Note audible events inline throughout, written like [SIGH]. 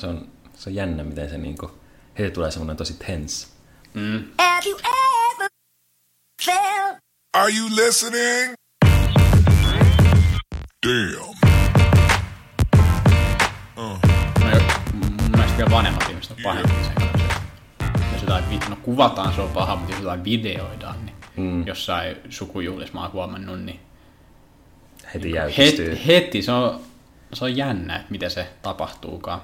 Se on, se on jännä, miten se niinku, heti tulee semmoinen tosi tense. Mm. Have you ever felt Are you listening? Damn. No, jo- mun mielestä vielä vanhemmat ihmiset on pahempi sen kanssa. Jos jotain, no kuvataan se on paha, mutta jos jotain videoidaan, niin mm. jossain sukujuhlissa mä oon huomannut, niin Heti jäykistyy. heti, heti se, on, se on jännä, että miten se tapahtuukaan.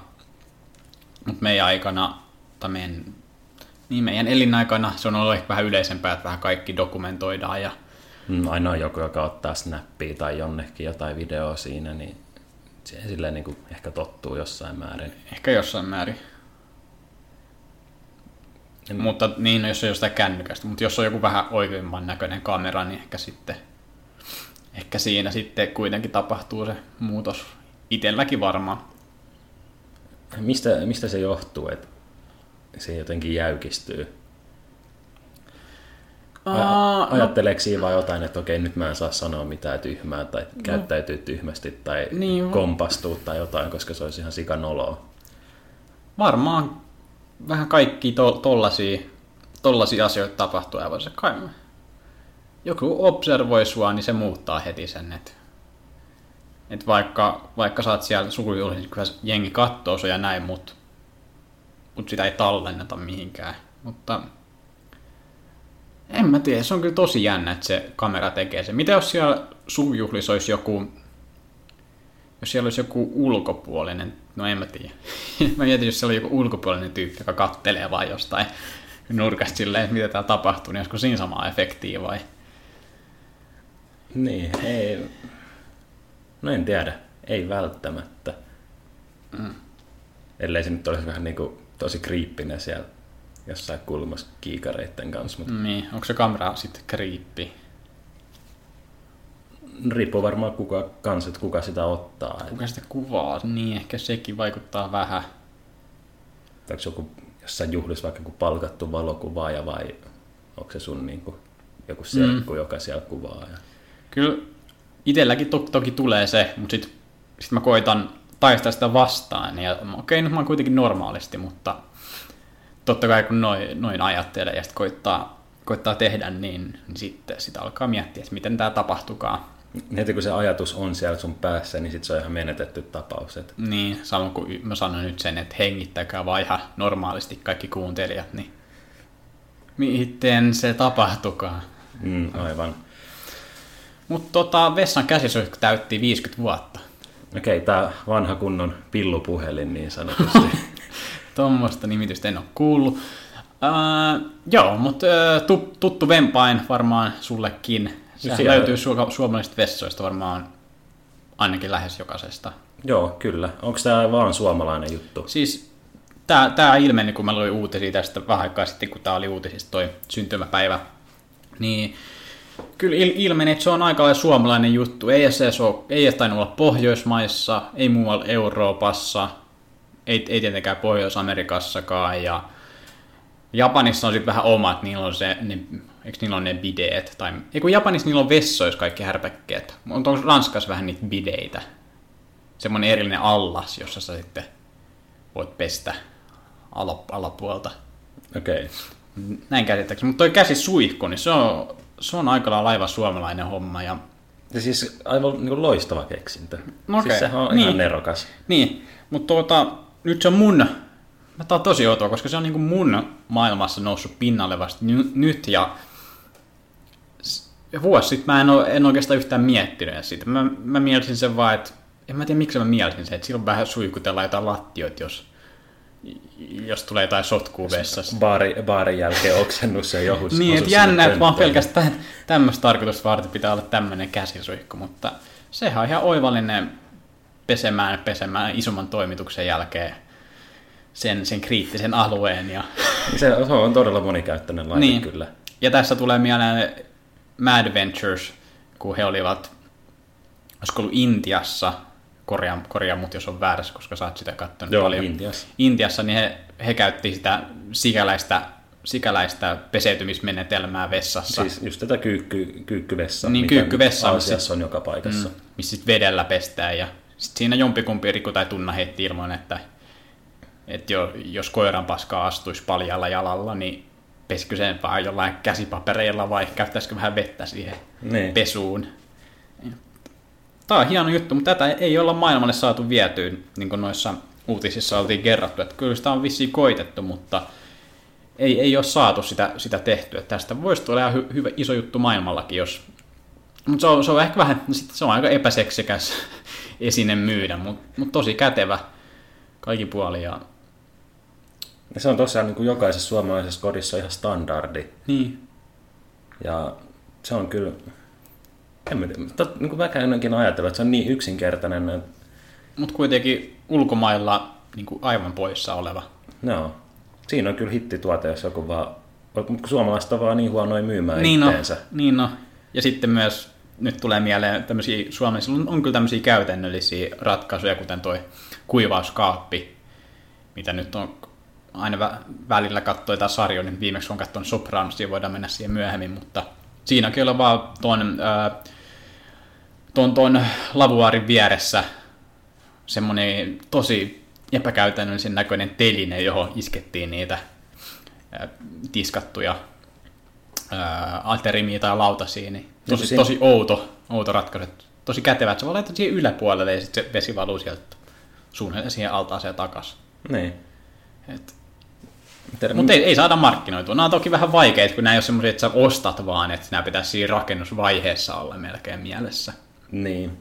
Mutta meidän aikana, tai meidän, niin meidän elinaikana se on ollut ehkä vähän yleisempää, että vähän kaikki dokumentoidaan ja Mm, aina on joku, joka ottaa snappia tai jonnekin jotain videoa siinä, niin siihen silleen niin kuin ehkä tottuu jossain määrin. ehkä jossain määrin. En- Mutta niin, no, jos on jostain kännykästä, mutta jos on joku vähän oikeimman näköinen kamera, niin ehkä sitten ehkä siinä sitten kuitenkin tapahtuu se muutos itselläkin varmaan. Mistä, mistä se johtuu, että se jotenkin jäykistyy? Aj- ajatteleeko siinä vaan jotain, että okei, nyt mä en saa sanoa mitään tyhmää tai käyttäytyy tyhmästi tai Niin. kompastua tai jotain, koska se olisi ihan sikanoloa. Varmaan vähän kaikki to, tollasia, tollasia asioita tapahtuu aivan se kai. Joku observoi sua, niin se muuttaa heti sen, että et vaikka, vaikka sä oot siellä sukujuhlissa, niin kyllä se jengi kattoo sua ja näin, mutta mut sitä ei tallenneta mihinkään. Mutta en mä tiedä, se on kyllä tosi jännä, että se kamera tekee sen. Mitä jos siellä sukujuhlissa olisi joku, jos siellä olisi joku ulkopuolinen, no en mä tiedä. [LAUGHS] mä mietin, jos siellä on joku ulkopuolinen tyyppi, joka kattelee vaan jostain nurkasta silleen, että mitä täällä tapahtuu, niin olisiko siinä samaa efektiä vai? Niin, ei... No en tiedä, ei välttämättä. Mm. Ellei se nyt olisi vähän niin kuin tosi kriippinen siellä jossain kulmassa kiikareiden kanssa, mutta Niin, onko se kamera sitten kriippi? riippuu varmaan kuka kanssa, että kuka sitä ottaa. Kuka sitä kuvaa? Niin, ehkä sekin vaikuttaa vähän. onko joku jossain juhlissa vaikka joku palkattu valokuvaaja vai onko se sun niin kuin joku serkku, mm. joka siellä kuvaa. Ja... Kyllä itselläkin to- toki tulee se, mutta sitten sit mä koitan taistaa sitä vastaan. Ja okei, okay, nyt mä oon kuitenkin normaalisti, mutta totta kai kun noin, noin ajattelee ja sitten koittaa, koittaa tehdä niin, niin sitten sitä alkaa miettiä, että miten tämä tapahtukaan. Heti kun se ajatus on siellä sun päässä, niin sit se on ihan menetetty tapaus. Et Niin, samoin kuin mä sanon nyt sen, että hengittäkää vaan ihan normaalisti kaikki kuuntelijat, niin miten se tapahtukaan. mm, aivan. Mutta tota, vessan käsisyökkö täytti 50 vuotta. Okei, tämä vanha kunnon pillupuhelin niin sanotusti. [LAUGHS] Tuommoista nimitystä en ole kuullut. Uh, joo, mutta uh, tu, tuttu vempain varmaan sullekin. Se Siellä- löytyy su- suomalaisista vessoista varmaan ainakin lähes jokaisesta. Joo, kyllä. Onko tämä vaan suomalainen juttu? Siis tämä, tämä ilmeni, kun mä luin uutisia tästä vähän aikaa sitten, kun tämä oli uutisista toi syntymäpäivä, niin kyllä il- ilmeni, että se on aika lailla suomalainen juttu. Ei se ole, ei tainnut olla Pohjoismaissa, ei muualla Euroopassa, ei, ei tietenkään Pohjois-Amerikassakaan. Ja Japanissa on sitten vähän omat, niillä on se, ne, eikö niillä on ne bideet? Tai, ei kun Japanissa niillä on vessoissa kaikki härpäkkeet. Mutta onko Ranskassa vähän niitä bideitä? Semmoinen erillinen allas, jossa sä sitten voit pestä ala, alapuolta. Okei. Näin käsittääkseni. Mutta toi käsisuihku, niin se on, se on aika lailla suomalainen homma. Ja, Ja siis aivan niin kuin loistava keksintö. No okei, Siis sehän on niin. ihan nerokas. niin, mutta tuota, nyt se on mun, mä tää on tosi outoa, koska se on niinku mun maailmassa noussut pinnalle vasta ny, nyt ja vuosi sitten mä en, oo, en oikeastaan yhtään miettinyt sitä. Mä, mä mielisin sen vaan, että en mä tiedä miksi mä mielisin sen, että silloin vähän suikutellaan jotain lattioita, jos, jos tulee jotain sotkua vessassa. Baari, baarin jälkeen oksennus ja johus. Niin, että jännä, että vaan pelkästään tämmöistä tarkoitusta varten pitää olla tämmöinen käsisuihku, mutta sehän on ihan oivallinen pesemään, pesemään isomman toimituksen jälkeen sen, sen kriittisen alueen. Ja, [LAUGHS] Se, se on todella monikäyttöinen laite Niin. kyllä. ja tässä tulee mieleen Mad Ventures, kun he olivat, olisiko ollut Intiassa, korjaa, korjaa mut jos on väärässä, koska sä oot sitä katsonut Joo, paljon. Intiassa. Intiassa, niin he, he käytti sitä sikäläistä, sikäläistä peseytymismenetelmää vessassa. Siis just tätä kyykky, kyykkyvessa, Niin, kyykkyvessa, Aasiassa on joka paikassa. missä sit vedellä pestään ja sit siinä jompikumpi Riku tai Tunna heitti ilmoin, että että jo, jos koiran paskaa astuisi paljalla jalalla, niin pesikö sen vaan jollain käsipapereilla vai käyttäisikö vähän vettä siihen Niin. pesuun. Tämä on hieno juttu, mutta tätä ei olla maailmalle saatu vietyä, niin kuin noissa uutisissa oltiin kerrottu, että kyllä sitä on vissiin koitettu, mutta ei, ei ole saatu sitä, sitä tehtyä. Tästä voisi tulla ihan hy, hyvä iso juttu maailmallakin, jos... Mutta se on, se on ehkä vähän, no se on aika epäseksikäs [LAUGHS] esine myydä, mutta mut tosi kätevä kaikki puoli. Ja... Ja se on tosiaan niin kuin jokaisessa suomalaisessa kodissa ihan standardi. Niin, Ja se on kyllä, en mä tiedä, tot, niin kuin mäkään ennenkin ajatellut, että se on niin yksinkertainen. Että, mutta kuitenkin ulkomailla niin kuin aivan poissa oleva. no, siinä on kyllä hittituote, jos joku vaan, mutta suomalaiset on vaan niin huonoja myymään Niin no, itteensä. niin no. Ja sitten myös nyt tulee mieleen tämmöisiä, Suomessa on, on kyllä tämmöisiä käytännöllisiä ratkaisuja, kuten toi kuivauskaappi, mitä nyt on aina vä- välillä katsoo jotain sarjoja, niin viimeksi on katsonut Sopranosia, voidaan mennä siihen myöhemmin, mutta siinäkin on vaan tuon, ää, tuon, tuon lavuaarin vieressä semmoinen tosi epäkäytännöllisen näköinen teline, johon iskettiin niitä tiskattuja ää, alterimia tai lautasia, niin tosi, siinä- tosi outo, outo ratkaisu. Tosi kätevä, että sä voi laittaa siihen yläpuolelle ja sitten se vesi valuu sieltä suunnilleen siihen altaaseen takaisin. Niin. Et, mutta ei, ei saada markkinoitua. Nämä on toki vähän vaikeita, kun nämä ei ole semmoisia, että sä ostat vaan, että nämä pitäisi siinä rakennusvaiheessa olla melkein mielessä. Niin.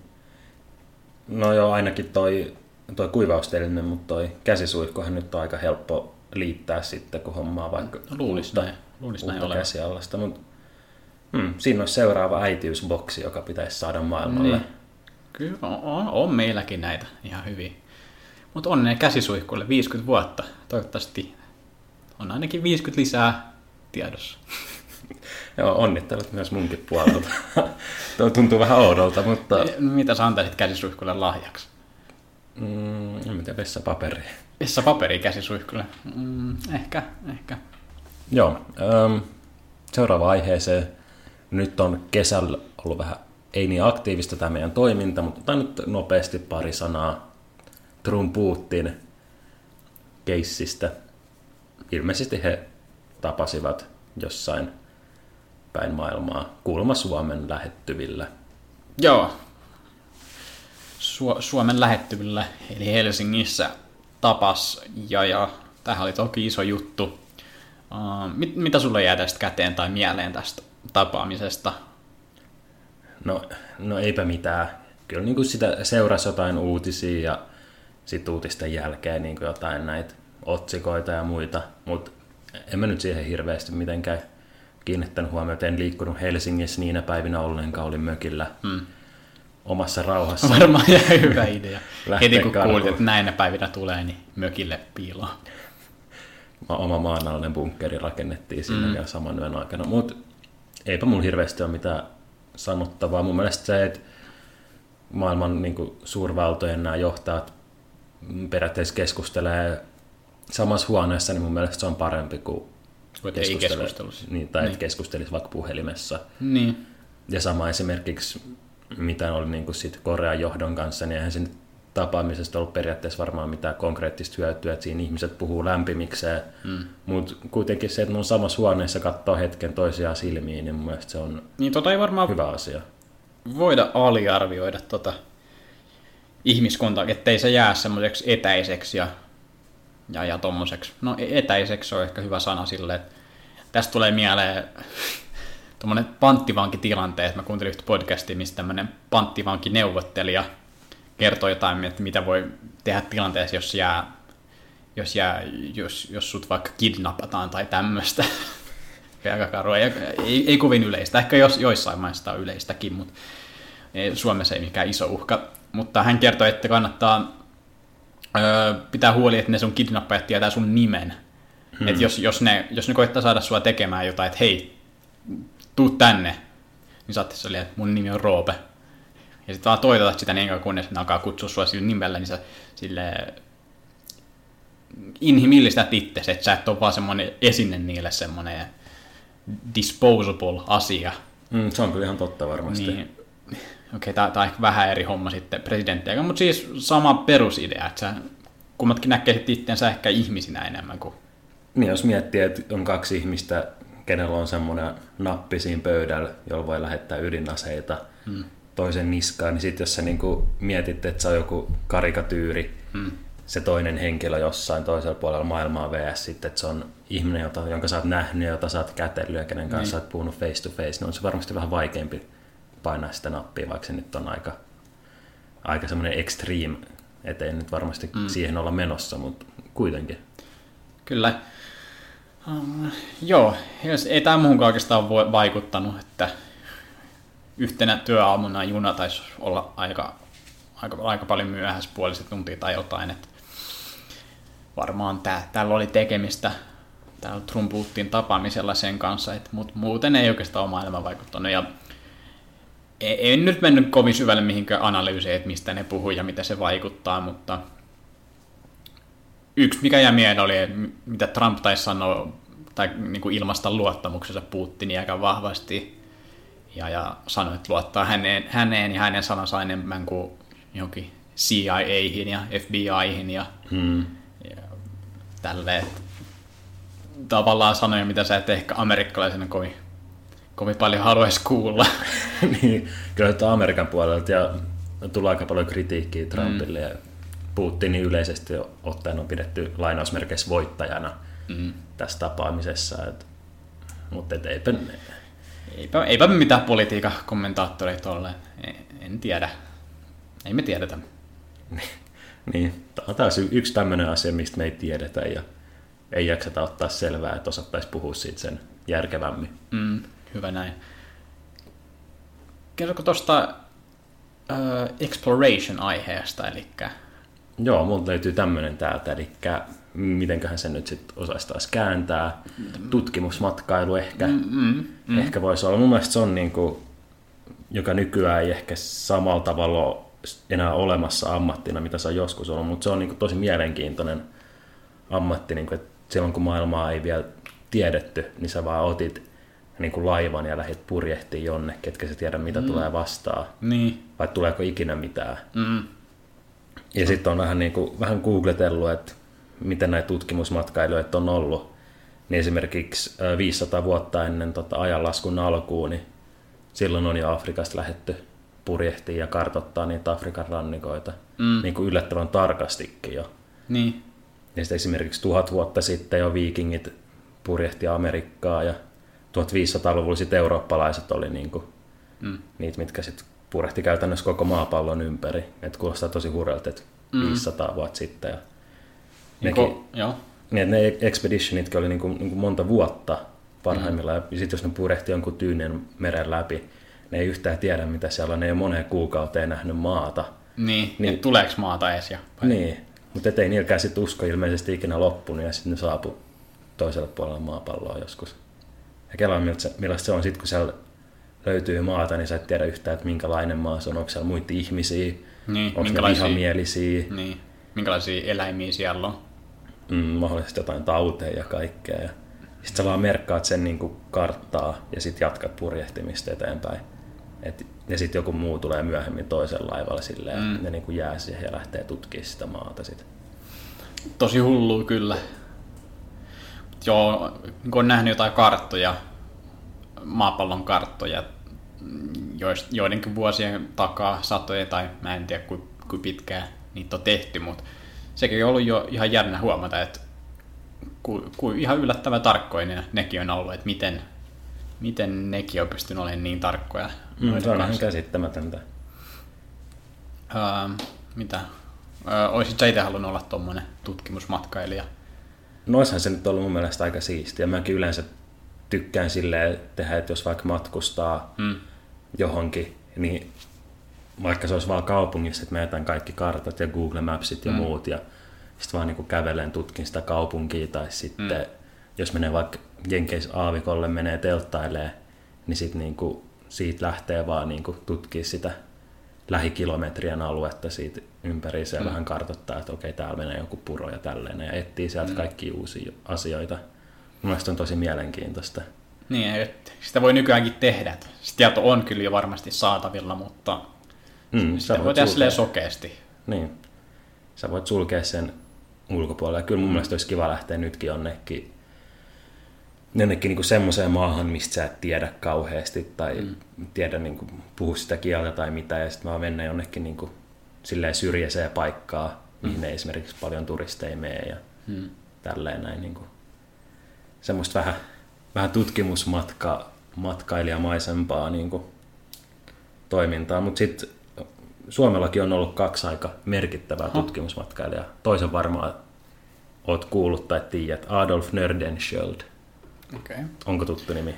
No joo, ainakin toi, toi kuivausteline, mutta toi käsisuihkuhan nyt on aika helppo liittää sitten, kun hommaa vaikka No, luulis näin. Luulis näin uutta olevan. käsiallasta. Mutta hmm, siinä olisi seuraava äitiysboksi, joka pitäisi saada maailmalle. Niin. Kyllä on, on, on meilläkin näitä ihan hyvin. Mutta on ne käsisuihkuille 50 vuotta. Toivottavasti on ainakin 50 lisää tiedossa. [LAUGHS] Joo, onnittelut myös munkin puolelta. Tuo tuntuu vähän oudolta, mutta Mitä sä antaisit käsisuihkulle lahjaksi? mm, en tiedä, vessapaperia. Missä paperi käsisuihkulle? Mm, ehkä, ehkä. Joo, ähm, seuraava aiheeseen. Nyt on kesällä ollut vähän ei niin aktiivista tämä meidän toiminta, mutta otan nyt nopeasti pari sanaa Trump-Putin keissistä. Ilmeisesti he tapasivat jossain päin maailmaa, kuulemma Suomen lähettyvillä. Joo. Su- Suomen lähettyvillä, eli Helsingissä tapas, ja, ja tämähän oli toki iso juttu. Uh, mit, mitä sulle jää tästä käteen tai mieleen tästä tapaamisesta? No, no eipä mitään. Kyllä niin kuin sitä seurasi jotain uutisia ja sitten uutisten jälkeen niin kuin jotain näitä otsikoita ja muita, mutta en mä nyt siihen hirveästi mitenkään kiinnittänyt huomiota. En liikkunut Helsingissä niinä päivinä ollenkaan, olin mökillä hmm. omassa rauhassa. Varmaan jäi hyvä [LAUGHS] idea. Heti kun karkuun. kuulit, että näinä päivinä tulee, niin mökille piiloon. Ma- oma maanalainen bunkkeri rakennettiin siinä mm. vielä saman yön aikana. Mutta eipä mun hirveästi ole mitään sanottavaa. Mun mielestä se, että maailman niin kuin, suurvaltojen nämä johtajat mm, periaatteessa keskustelee samassa huoneessa, niin mun mielestä se on parempi kuin Voit ei keskustelussa. Niin, tai niin. Että keskustelisi vaikka puhelimessa. Niin. Ja sama esimerkiksi, mitä oli niin kuin sit Korean johdon kanssa, niin eihän siinä tapaamisesta ollut periaatteessa varmaan mitään konkreettista hyötyä, että siinä ihmiset puhuu lämpimikseen, mm. mutta kuitenkin se, että ne on samassa huoneessa katsoo hetken toisiaan silmiin, niin mun mielestä se on Niin tota ei varmaan hyvä asia. voida aliarvioida tota ihmiskuntaa, ettei se jää semmoiseksi etäiseksi ja, ja, ja tommoseksi. No e- etäiseksi on ehkä hyvä sana sille, että tästä tulee mieleen [LAUGHS] tuommoinen panttivankitilanteet. Mä kuuntelin yhtä podcastia, missä tämmöinen panttivankineuvottelija kertoo jotain, että mitä voi tehdä tilanteessa, jos jää, jos, jää, jos, jos sut vaikka kidnapataan tai tämmöistä. [LAUGHS] Aika karua. Ei, ei, ei kovin yleistä. Ehkä jos, joissain maissa on yleistäkin, mutta Suomessa ei mikään iso uhka. Mutta hän kertoi, että kannattaa öö, pitää huoli, että ne sun kidnappajat tietää sun nimen. Hmm. Että jos, jos, ne, jos ne koittaa saada sua tekemään jotain, että hei, tuu tänne, niin sä oot silleen, että mun nimi on Roope. Ja sitten vaan toitotat sitä niin kauan, kunnes ne alkaa kutsua sua sillä nimellä, niin sä sille inhimillistät itsesi, että sä et ole vaan semmoinen esine niille semmoinen disposable asia. Mm, se on kyllä ihan totta varmasti. Niin, okei, okay, tämä on ehkä vähän eri homma sitten presidenttiä, mutta siis sama perusidea, että sä kummatkin näkee itseänsä ehkä ihmisinä enemmän kuin... Niin, jos miettii, että on kaksi ihmistä, kenellä on semmoinen nappi siinä pöydällä, jolla voi lähettää ydinaseita hmm. toisen niskaan, niin sitten jos sä niinku mietit, että se on joku karikatyyri, hmm. se toinen henkilö jossain toisella puolella maailmaa vs. sitten, että se on ihminen, jota, jonka sä oot nähnyt, jota sä oot kätellyt ja kenen kanssa niin. sä oot puhunut face to face, niin on se varmasti vähän vaikeampi painaa sitä nappia, vaikka se nyt on aika, aika semmoinen extreme, ettei nyt varmasti mm. siihen olla menossa, mutta kuitenkin. Kyllä. Uh, joo, jos ei tämä muuhun oikeastaan voi vaikuttanut, että yhtenä työaamuna juna taisi olla aika, aika, aika paljon myöhässä puoliset tuntia tai jotain, että varmaan tää, täällä oli tekemistä täällä Trumpuuttiin tapaamisella sen kanssa, että mut muuten ei oikeastaan ole maailma vaikuttanut. Ja en nyt mennyt kovin syvälle mihinkään analyyseihin, että mistä ne puhuu ja mitä se vaikuttaa, mutta yksi mikä jäi mieleen oli, mitä Trump taisi sanoa tai niin kuin ilmasta luottamuksensa Putinia aika vahvasti ja, ja sanoi, että luottaa häneen, häneen ja hänen sanansa enemmän kuin johonkin CIAihin ja FBIhin ja, hmm. ja tälleen. Tavallaan sanoja, mitä sä et ehkä amerikkalaisena kovin kovin paljon haluaisi kuulla. [LAUGHS] niin, kyllä että Amerikan puolelta ja tulee aika paljon kritiikkiä Trumpille mm. ja Putinin yleisesti ottaen on pidetty lainausmerkeissä voittajana mm. tässä tapaamisessa. Et, mutta et eipä, eipä, eipä mitään politiikan kommentaattoreita ole. En, en tiedä. Ei me tiedetä. [LAUGHS] niin, tämä on taas yksi tämmöinen asia, mistä me ei tiedetä ja ei jakseta ottaa selvää, että osattaisiin puhua siitä sen järkevämmin. Mm. Hyvä näin. Kerrotko tuosta uh, exploration-aiheesta, eli... Joo, multa löytyy tämmöinen täältä, eli mitenköhän se nyt sitten osaisi taas kääntää. Tutkimusmatkailu ehkä, mm, mm, mm. ehkä voisi olla. Mun mielestä se on niin kuin, joka nykyään ei ehkä samalla tavalla enää olemassa ammattina, mitä se on joskus ollut, mutta se on niin kuin tosi mielenkiintoinen ammatti, niin kuin, että silloin kun maailmaa ei vielä tiedetty, niin sä vaan otit niin kuin laivan ja lähdet purjehtiin jonnekin, ketkä sä tiedä mitä mm. tulee vastaan. Niin. Vai tuleeko ikinä mitään. Mm. Ja sitten on vähän, niin kuin, vähän googletellut, että miten näitä tutkimusmatkailijoita on ollut. Niin esimerkiksi 500 vuotta ennen tota ajanlaskun alkuun, niin silloin on jo Afrikasta lähetty purjehtiin ja kartottaa niitä Afrikan rannikoita mm. niin kuin yllättävän tarkastikin jo. Niin. Ja sitten esimerkiksi tuhat vuotta sitten jo viikingit purjehti Amerikkaa ja 1500-luvulla sitten eurooppalaiset oli niin kuin mm. niitä, mitkä sitten purehti käytännössä koko maapallon ympäri. Et kuulostaa tosi hurjalta, että mm. 500 vuotta sitten. Ja nekin, niin, joo. Niin, ne expeditionitkin oli niin kuin, niin kuin monta vuotta parhaimmillaan. Mm. Ja sitten jos ne purehti jonkun tyynen meren läpi, ne ei yhtään tiedä, mitä siellä on. Ne ei ole moneen kuukauteen nähnyt maata. Niin, niin tuleeko maata edes? Vai? Niin, mutta ei niilläkään sitten usko ilmeisesti ikinä loppunut ja sitten ne saapu toiselle puolelle maapalloa joskus. Ja kelaa, millaista se on sitten, kun siellä löytyy maata, niin sä et tiedä yhtään, että minkälainen maa se on. Onko siellä muita ihmisiä, niin, onko ne vihamielisiä. Niin, minkälaisia eläimiä siellä on. Mm, mahdollisesti jotain tauteja ja kaikkea. Ja sitten sä vaan merkkaat sen niin kuin karttaa ja sitten jatkat purjehtimista eteenpäin. Et, ja sitten joku muu tulee myöhemmin toisen laivalla silleen, mm. ne niin kuin jää siihen ja lähtee tutkimaan sitä maata sit. Tosi hullu kyllä joo, kun on nähnyt jotain karttoja, maapallon karttoja, joidenkin vuosien takaa, satoja tai mä en tiedä kuinka kuin pitkään niitä on tehty, mutta sekin on ollut jo ihan jännä huomata, että ku, ku ihan yllättävän tarkkoja ne, nekin on ollut, että miten, miten nekin on pystynyt olemaan niin tarkkoja. Mm, se on ihan käsittämätöntä. Öö, mitä? Öö, olisit sä itse halunnut olla tuommoinen tutkimusmatkailija? Noissahan se nyt ollut mun mielestä aika siistiä. Mäkin yleensä tykkään silleen tehdä, että jos vaikka matkustaa mm. johonkin, niin vaikka se olisi vaan kaupungissa, että mä jätän kaikki kartat ja Google Mapsit ja mm. muut ja sitten vaan niin kävelen tutkin sitä kaupunkia tai sitten mm. jos menee vaikka Jenkeis aavikolle menee telttailee, niin sitten niin siitä lähtee vaan niin tutkia sitä lähikilometrien aluetta siitä ympäri ja mm. vähän kartoittaa, että okei, täällä menee joku puro ja tälleen, ja etsii sieltä mm. kaikki uusia asioita. Mielestäni on tosi mielenkiintoista. Niin, että sitä voi nykyäänkin tehdä. Se tieto on kyllä jo varmasti saatavilla, mutta mm, sitä voi tehdä silleen sokeasti. Niin. Sä voit sulkea sen ulkopuolella. Ja kyllä mun mielestä olisi kiva lähteä nytkin jonnekin, jonnekin niin semmoiseen maahan, mistä sä et tiedä kauheasti tai mm. tiedä niin kuin, puhu sitä kieltä tai mitä, ja sitten vaan mennä jonnekin niin kuin, silleen syrjäiseen paikkaan, mihin mm. ei esimerkiksi paljon turisteja mene ja mm. tälleen näin. Niin kuin, semmoista vähän, vähän tutkimusmatka, matkailijamaisempaa niin kuin, toimintaa, mutta sitten Suomellakin on ollut kaksi aika merkittävää tutkimusmatkailijaa. Toisen varmaan oot kuullut tai tiedät, Adolf Nördenskiöld. Okay. Onko tuttu nimi?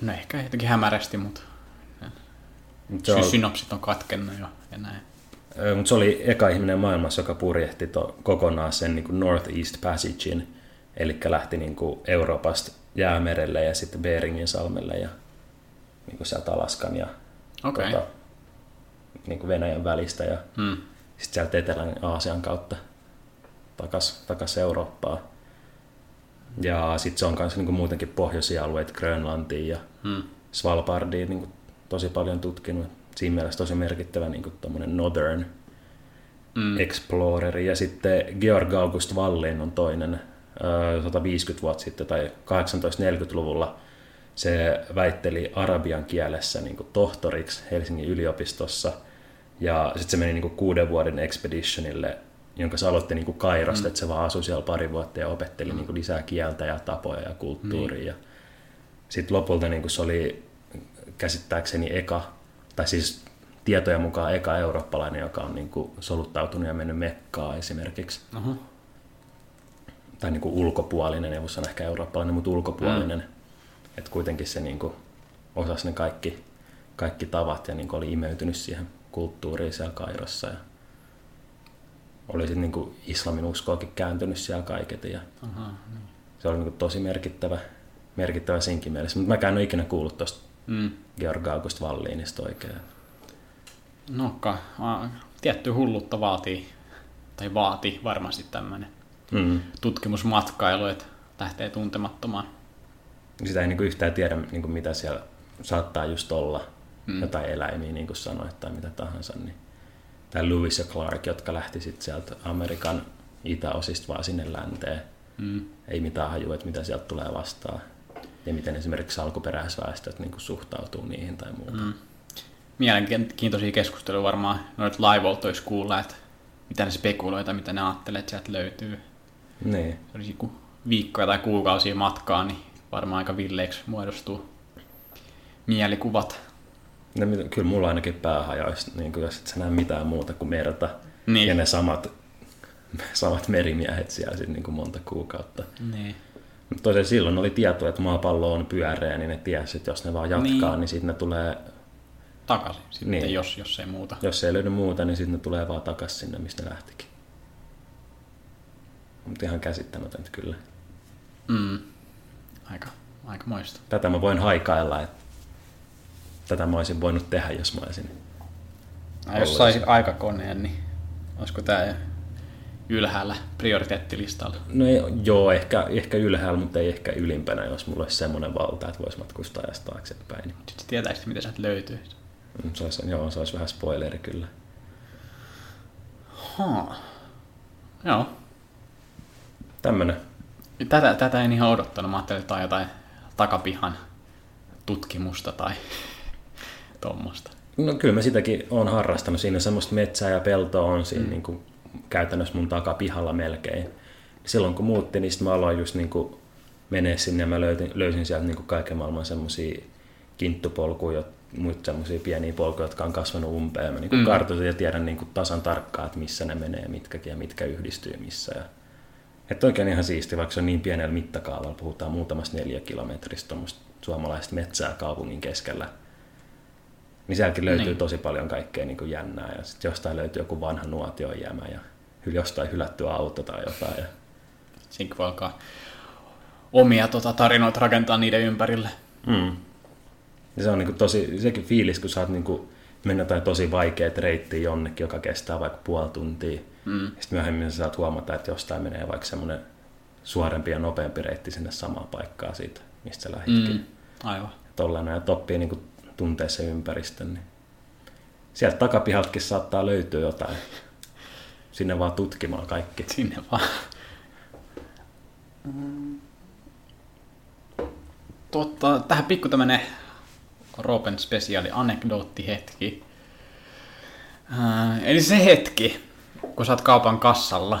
No ehkä jotenkin hämärästi, mutta Se on, synopsit on katkennut jo ja näin. mutta se oli eka ihminen maailmassa, joka purjehti to, kokonaan sen niin kuin Northeast Passagein, eli lähti niin kuin Euroopasta jäämerelle ja sitten Beringin salmelle ja niin kuin sieltä Alaskan ja Okei. tota, niin kuin Venäjän välistä ja Hmm. sitten sieltä Etelän Aasian kautta takas, takas Eurooppaan. Ja sitten se on myös niin muutenkin pohjoisia alueita, Grönlantiin ja Hmm. Svalbardiin niin tosi paljon tutkinut. Siinä mielessä tosi merkittävä niin kuin Northern Mm. Exploreri. Ja sitten Georg August Wallin on toinen. Ö, 150 vuotta sitten tai 1840-luvulla se väitteli arabian kielessä niin kuin tohtoriksi Helsingin yliopistossa. Ja sitten se meni niin kuin kuuden vuoden expeditionille, jonka se aloitti niin kuin Kairosta, mm. että se vaan asui siellä pari vuotta ja opetteli niin kuin lisää kieltä ja tapoja ja kulttuuria. Niin. Ja sitten lopulta niin kuin se oli käsittääkseni eka, tai siis tietojen mukaan eka eurooppalainen, joka on niin kuin soluttautunut ja mennyt Mekkaa esimerkiksi. Oho. Tai niin kuin ulkopuolinen, ei voi sanoa ehkä eurooppalainen, mutta ulkopuolinen. Mm. Että kuitenkin se niin kuin osasi ne kaikki, kaikki tavat ja niin kuin oli imeytynyt siihen kulttuuriin siellä Kairossa. Ja oli sitten niin kuin islamin uskoakin kääntynyt siellä kaiketi. Ja Aha, niin. se oli niin kuin tosi merkittävä, merkittävä siinkin mielessä. Mutta mäkään en ole ikinä kuullut tuosta Mm. Georg August Wallinista oikein. No, tietty hullutta vaatii, tai vaati varmasti tämmöinen Mm. tutkimusmatkailu, että lähtee tuntemattomaan. Sitä ei niin kuin yhtään tiedä, niin kuin mitä siellä saattaa just olla. Mm. Jotain eläimiä, niin kuin sanoit, tai mitä tahansa. Niin. Tai Lewis ja Clark, jotka lähti sitten sieltä Amerikan itäosista vaan sinne länteen. Mm. Ei mitään hajua, että mitä sieltä tulee vastaan. Ja miten esimerkiksi alkuperäisväestöt niin suhtautuu niihin tai muuta. Mm. Mielenkiintoisia keskusteluja varmaan noita laivolta olisi kuulla, että mitä ne spekuloi tai mitä ne ajattelee, että sieltä löytyy. Niin. Se olisi joku viikkoja tai kuukausia matkaa, niin varmaan aika villeiksi muodostuu mielikuvat. No, mit- kyllä mulla ainakin pää hajoisi, niin kuin jos et sä näe mitään muuta kuin merta. Niin. Ja ne samat, samat merimiehet siellä sit niin kuin monta kuukautta. Niin. Mutta tosiaan silloin oli tieto, että maapallo on pyöreä, niin ne tiesi, että jos ne vaan jatkaa, niin, Niin. sitten ne tulee, Takaisin sitten, niin. jos, jos ei muuta. jos ei löydy muuta, niin sitten ne tulee vaan takaisin sinne, mistä ne lähtikin. Mutta ihan käsittämätöntä kyllä. Mm. Aika, aika moista. Tätä mä voin haikailla, että tätä mä olisin voinut tehdä, jos mä olisin. No, jos saisit se. aikakoneen, niin olisiko tämä ylhäällä prioriteettilistalla? No ei, joo, ehkä, ehkä ylhäällä, mutta ei ehkä ylimpänä, jos mulla olisi semmoinen valta, että voisi matkustaa ajasta taaksepäin. Sitten sä tietäisit, mitä sieltä löytyy. Mm, Se olisi, joo, se olisi vähän spoileri kyllä. Haa. Joo. Tämmönen. Tätä, tätä en ihan odottanut. Mä ajattelin, että jotain takapihan tutkimusta tai tuommoista. No kyllä mä sitäkin on harrastanut. Siinä semmoista metsää ja peltoa on siinä mm. niin kuin, käytännössä mun takapihalla melkein. Silloin kun muutti, niin mä aloin just niin kuin, menee sinne ja mä löytin, löysin sieltä niin kuin kaiken maailman semmoisia kinttupolkuja, muita semmoisia pieniä polkuja, jotka on kasvanut umpeen. Mä niin kuin Mm. kartoitin ja tiedän niin kuin tasan tarkkaan, että missä ne menee, mitkäkin ja mitkä yhdistyy missä. Ja, että oikein ihan siisti, vaikka se on niin pienellä mittakaavalla, puhutaan muutamasta neljä kilometristä suomalaista metsää kaupungin keskellä. Niin sielläkin löytyy Niin. niin. tosi paljon kaikkea niin kuin jännää ja sitten jostain löytyy joku vanha nuotiojämä ja hyl- jostain hylätty auto tai jotain. Ja Siinä voi alkaa omia tota, tarinoita rakentaa niiden ympärille. Mm. Ja se on niinku tosi, sekin fiilis, kun saat niinku mennä jotain tosi vaikeat reittiä jonnekin, joka kestää vaikka puoli tuntia. Mm. Sitten myöhemmin sä saat huomata, että jostain menee vaikka semmoinen suorempi ja nopeampi reitti sinne samaan paikkaan siitä, mistä sä lähditkin. Mm. Aivan. Tollainen, ja oppii niinku tuntee sen ympäristön. Niin sieltä takapihaltakin saattaa löytyä jotain. sinne vaan tutkimaan kaikki. Sinne vaan. Totta, tähän pikku tämmönen Roopen spesiaali anekdoottihetki. Äh, eli se hetki, kun sä oot kaupan kassalla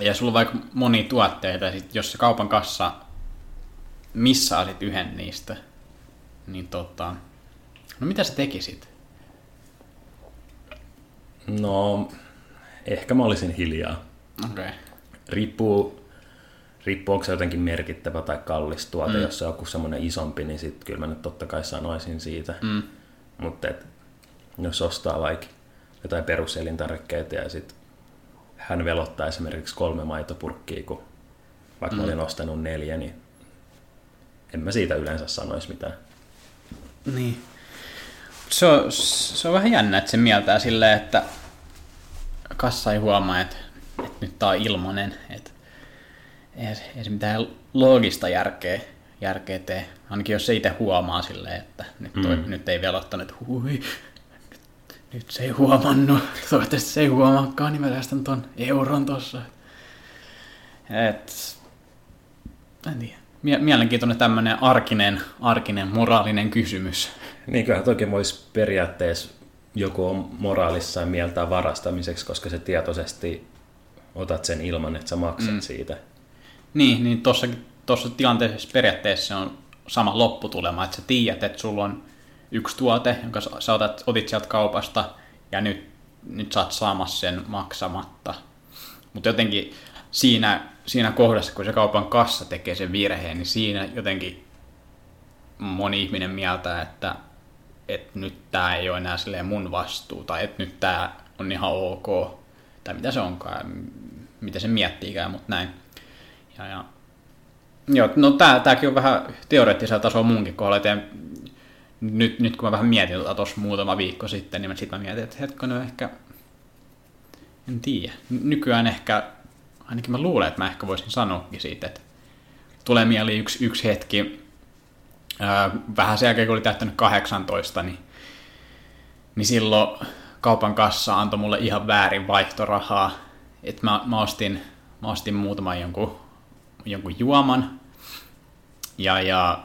ja sulla on vaikka moni tuotteita, ja sit jos se kaupan kassa missaasit yhden niistä, niin tota, no mitä sä tekisit? No, ehkä mä olisin hiljaa. Okei. Okay. Riippuu, riippuu onko se jotenkin merkittävä tai kallis tuote. Mm. Jos se on joku semmoinen isompi, niin sitten kyllä mä nyt totta kai sanoisin siitä. Mm. Mutta jos ostaa vaikka jotain peruselintarvikkeita ja sitten hän velottaa esimerkiksi kolme maitopurkkia, kun vaikka mm. mä olin ostanut neljä, niin en mä siitä yleensä sanoisi mitään. Niin. Se on, se on vähän jännä, että se mieltää silleen, että kassa ei huomaa, että, että nyt tää on ilmanen. Että ei, ei se mitään loogista järkeä, järkeä tee. Ainakin jos se itse huomaa silleen, että nyt, toi, mm. nyt ei velottanut, että hui, nyt, nyt se ei huomannut. Toivottavasti se ei huomaakaan, niin mä säästän ton euron tossa. Et, en tiedä. Mie- Mielenkiintoinen tämmönen arkinen, arkinen, moraalinen kysymys. Niin kyllähän toki voisi periaatteessa joku on moraalissaan mieltää varastamiseksi, koska se tietoisesti otat sen ilman, että sä maksat mm. siitä. Niin, niin tossa tilanteessa periaatteessa on sama lopputulema, että sä tiedät, että sulla on yksi tuote, jonka sä otat, otit sieltä kaupasta, ja nyt, nyt sä oot saamassa sen maksamatta. Mutta jotenkin siinä, siinä kohdassa, kun se kaupan kassa tekee sen virheen, niin siinä jotenkin moni ihminen mieltää, että, että nyt tämä ei ole enää silleen mun vastuu, tai että nyt tämä on ihan ok, tai mitä se onkaan, mitä se miettiikään, mutta näin. Ja, ja, joo, no tää, tääkin on vähän teoreettisella tasolla munkin kohdalla, että nyt, nyt kun mä vähän mietin tota tuossa muutama viikko sitten, niin mä sit mä mietin, että hetkonen ehkä, en tiedä, nykyään ehkä, ainakin mä luulen, että mä ehkä voisin sanoakin siitä, että tulee mieli yksi, yksi hetki, ää, vähän sen jälkeen kun oli täyttänyt 18, niin, niin silloin kaupan kassa antoi mulle ihan väärin vaihtorahaa, että mä, mä, ostin, mä ostin muutaman jonkun, jonkun juoman, ja, ja,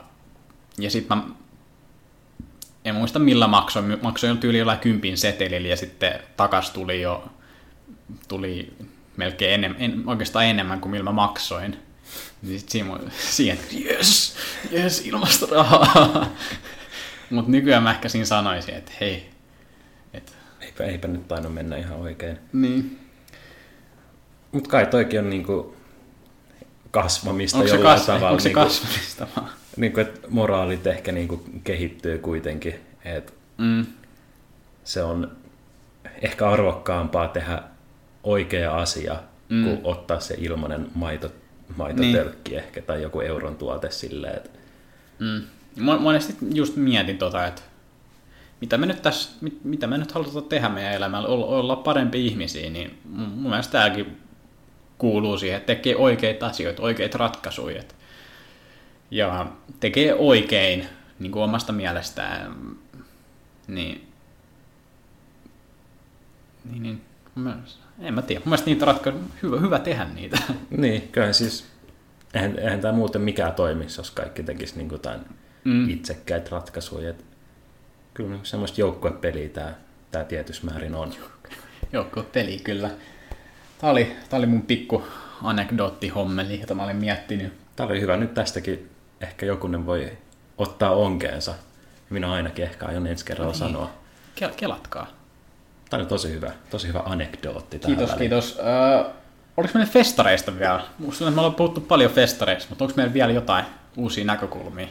ja sitten mä en muista millä maksoin, maksoin tyyli jollain kympin setelillä ja sitten takas tuli jo tuli melkein enemmän, en, oikeastaan enemmän kuin millä mä maksoin. Niin sit siinä, siihen, yes, yes, ilmasta rahaa. [LAUGHS] Mutta nykyään mä ehkä siinä sanoisin, että hei, et, Eipä, eipä nyt tainnut mennä ihan oikein. niin. Mutta kai toikin on niinku kasvamista Onko se, jollain kas, tavalla. onko se niinku, kasvamista vaan? Niinku, että moraalit ehkä niinku kehittyy kuitenkin. Et Mm, se on ehkä arvokkaampaa tehdä oikea asia, Mm. kuin ottaa se ilmanen maito, maitotölkki niin. ehkä, tai joku euron tuote silleen, että mm. Mo- Monesti just mietin tota, että mitä me nyt, tässä, mit, mitä me nyt halutaan tehdä meidän elämällä, olla, olla parempi ihmisiä, niin mun mielestä tämäkin kuuluu siihen, että tekee oikeita asioita, oikeita ratkaisuja. Ja tekee oikein niin kuin omasta mielestään. Niin, niin, niin mun mielestä- en mä tiedä. Mun mielestä niitä ratkaisuja, hyvä, hyvä tehdä niitä. [LAUGHS] niin, kyllähän siis, eihän, eihän tämä muuten mikään toimisi, jos kaikki tekisi niin jotain Mm. itsekkäitä ratkaisuja. Et kyllä niinku semmoista joukkuepeliä tämä, tämä tietyssä määrin on. [LAUGHS] Joukko peli kyllä. Tämä oli, tää oli mun pikku anekdoottihommeli, jota mä olin miettinyt. Tämä oli hyvä. Nyt tästäkin ehkä jokunen voi ottaa onkeensa. Minä ainakin ehkä aion ensi kerralla Niin. sanoa. Ke- kelatkaa. Tämä oli tosi hyvä, tosi hyvä anekdootti tähän Kiitos, väliin. kiitos. Öö, oliko meillä festareista vielä? Musta tuntuu, että me ollaan puhuttu paljon festareista, mutta onko meillä vielä jotain uusia näkökulmia?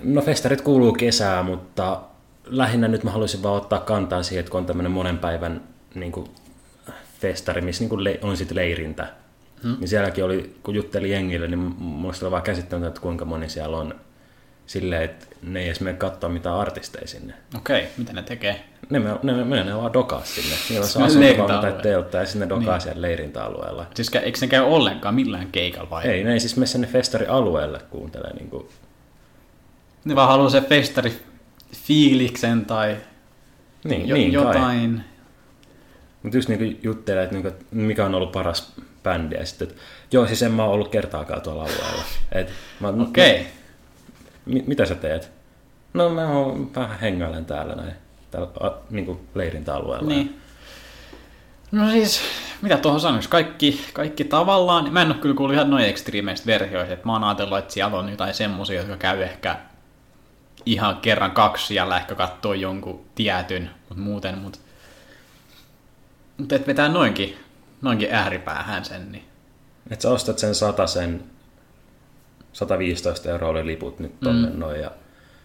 No festarit kuuluu kesää, mutta lähinnä nyt mä haluaisin vaan ottaa kantaa siihen, että kun on tämmöinen monen päivän niin kuin festari, missä niin kuin le- on sitten leirintä, hmm. niin sielläkin oli, kun jutteli jengille, niin muista oli vaan käsittämätöntä, että kuinka moni siellä on silleen, että ne ei edes mene katsoa mitään artisteja sinne. Okei, mitä ne tekee? Ne, me- ne, ne, ne vaan dokaa sinne. Niillä on se asuntovaunu tai teltta ja sinne dokaa Niin. siellä leirintäalueella. Siis eikö ne käy ollenkaan millään keikalla vai? Ei, ne ei siis mene sinne festarialueelle kuuntele. Niin kuin, Ne vaan haluaa se festari fiiliksen tai niin, jo- niin kai. jotain. Mutta just niinku juttelee, että niinku, mikä on ollut paras bändi, ja sitten, että joo, siis en mä ollut kertaakaan tuolla alueella. [LAUGHS] Et, mä, Okei. Okay. mi, mitä sä teet? No mä oon vähän hengailen täällä näin, täällä a, niinku leirintäalueella. Niin. No siis, mitä tuohon sanoisi, kaikki, kaikki tavallaan, mä en ole kyllä kuullut ihan noin ekstriimeistä versioista, että mä oon ajatellut, että siellä on jotain semmosia, jotka käy ehkä ihan kerran kaksi siellä ehkä katsoo jonkun tietyn, mutta muuten, mutta mutta et vetää noinkin, noinkin ääripäähän sen, niin Että sä ostat sen sen 115 euroa oli liput nyt tonne mm. noin, ja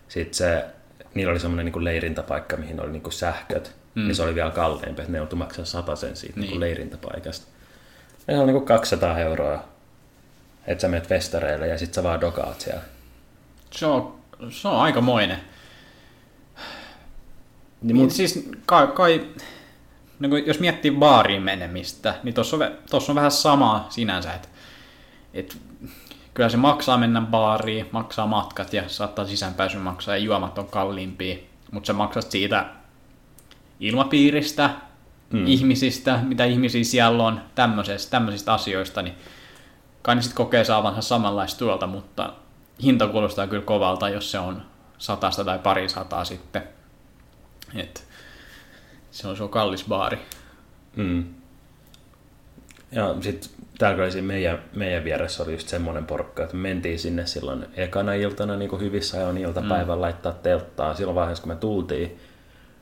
sit se, niillä oli semmoinen niinku leirintäpaikka, mihin oli niinku sähköt, mm. niin se oli vielä kalliimpi, että ne joutui maksaa sen siitä niin. Niin. niinku leirintäpaikasta. Ja se on niinku 200 euroa, että sä menet festareille ja sit sä vaan dokaat siellä. se on, se on aikamoinen. Niin Niin, mun, siis kai, kai no kun jos miettii baariin menemistä, niin tuossa on, tossa on vähän sama sinänsä, että et, kyllä se maksaa mennä baariin, maksaa matkat ja saattaa sisäänpääsyn maksaa ja juomat on kalliimpia, mutta sä maksat siitä ilmapiiristä, mm. ihmisistä, mitä ihmisiä siellä on, tämmöisistä, tämmöisistä asioista, niin kai ne sitten kokee saavansa samanlaista tuolta, mutta hinta kuulostaa kyllä kovalta, jos se on satasta tai pari sataa sitten. Et se on, se on kallis baari. mm. Ja sit täällä oli meidän, meidän vieressä oli just semmoinen porukka, että me mentiin sinne silloin ekana iltana niin kuin hyvissä ajoin iltapäivän mm. laittaa telttaa. Silloin vaiheessa, kun me tultiin,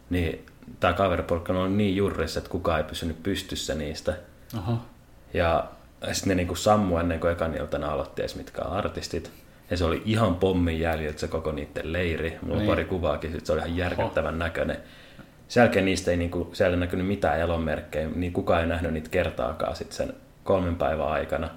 niin tämä kaveriporukka oli niin jurrissa, että kukaan ei pysynyt pystyssä niistä. Oho. Ja sitten ne niinku sammu ennen kuin ekan iltana aloitti edes mitkä artistit. Ja se oli ihan pommin jäljiltä se koko niiden leiri. Mulla on Niin. pari kuvaakin, sit se oli ihan järkyttävän näköinen. Sen jälkeen niistä ei niinku, siellä ei näkynyt mitään elonmerkkejä, niin kukaan ei nähnyt niitä kertaakaan sit sen kolmen päivän aikana.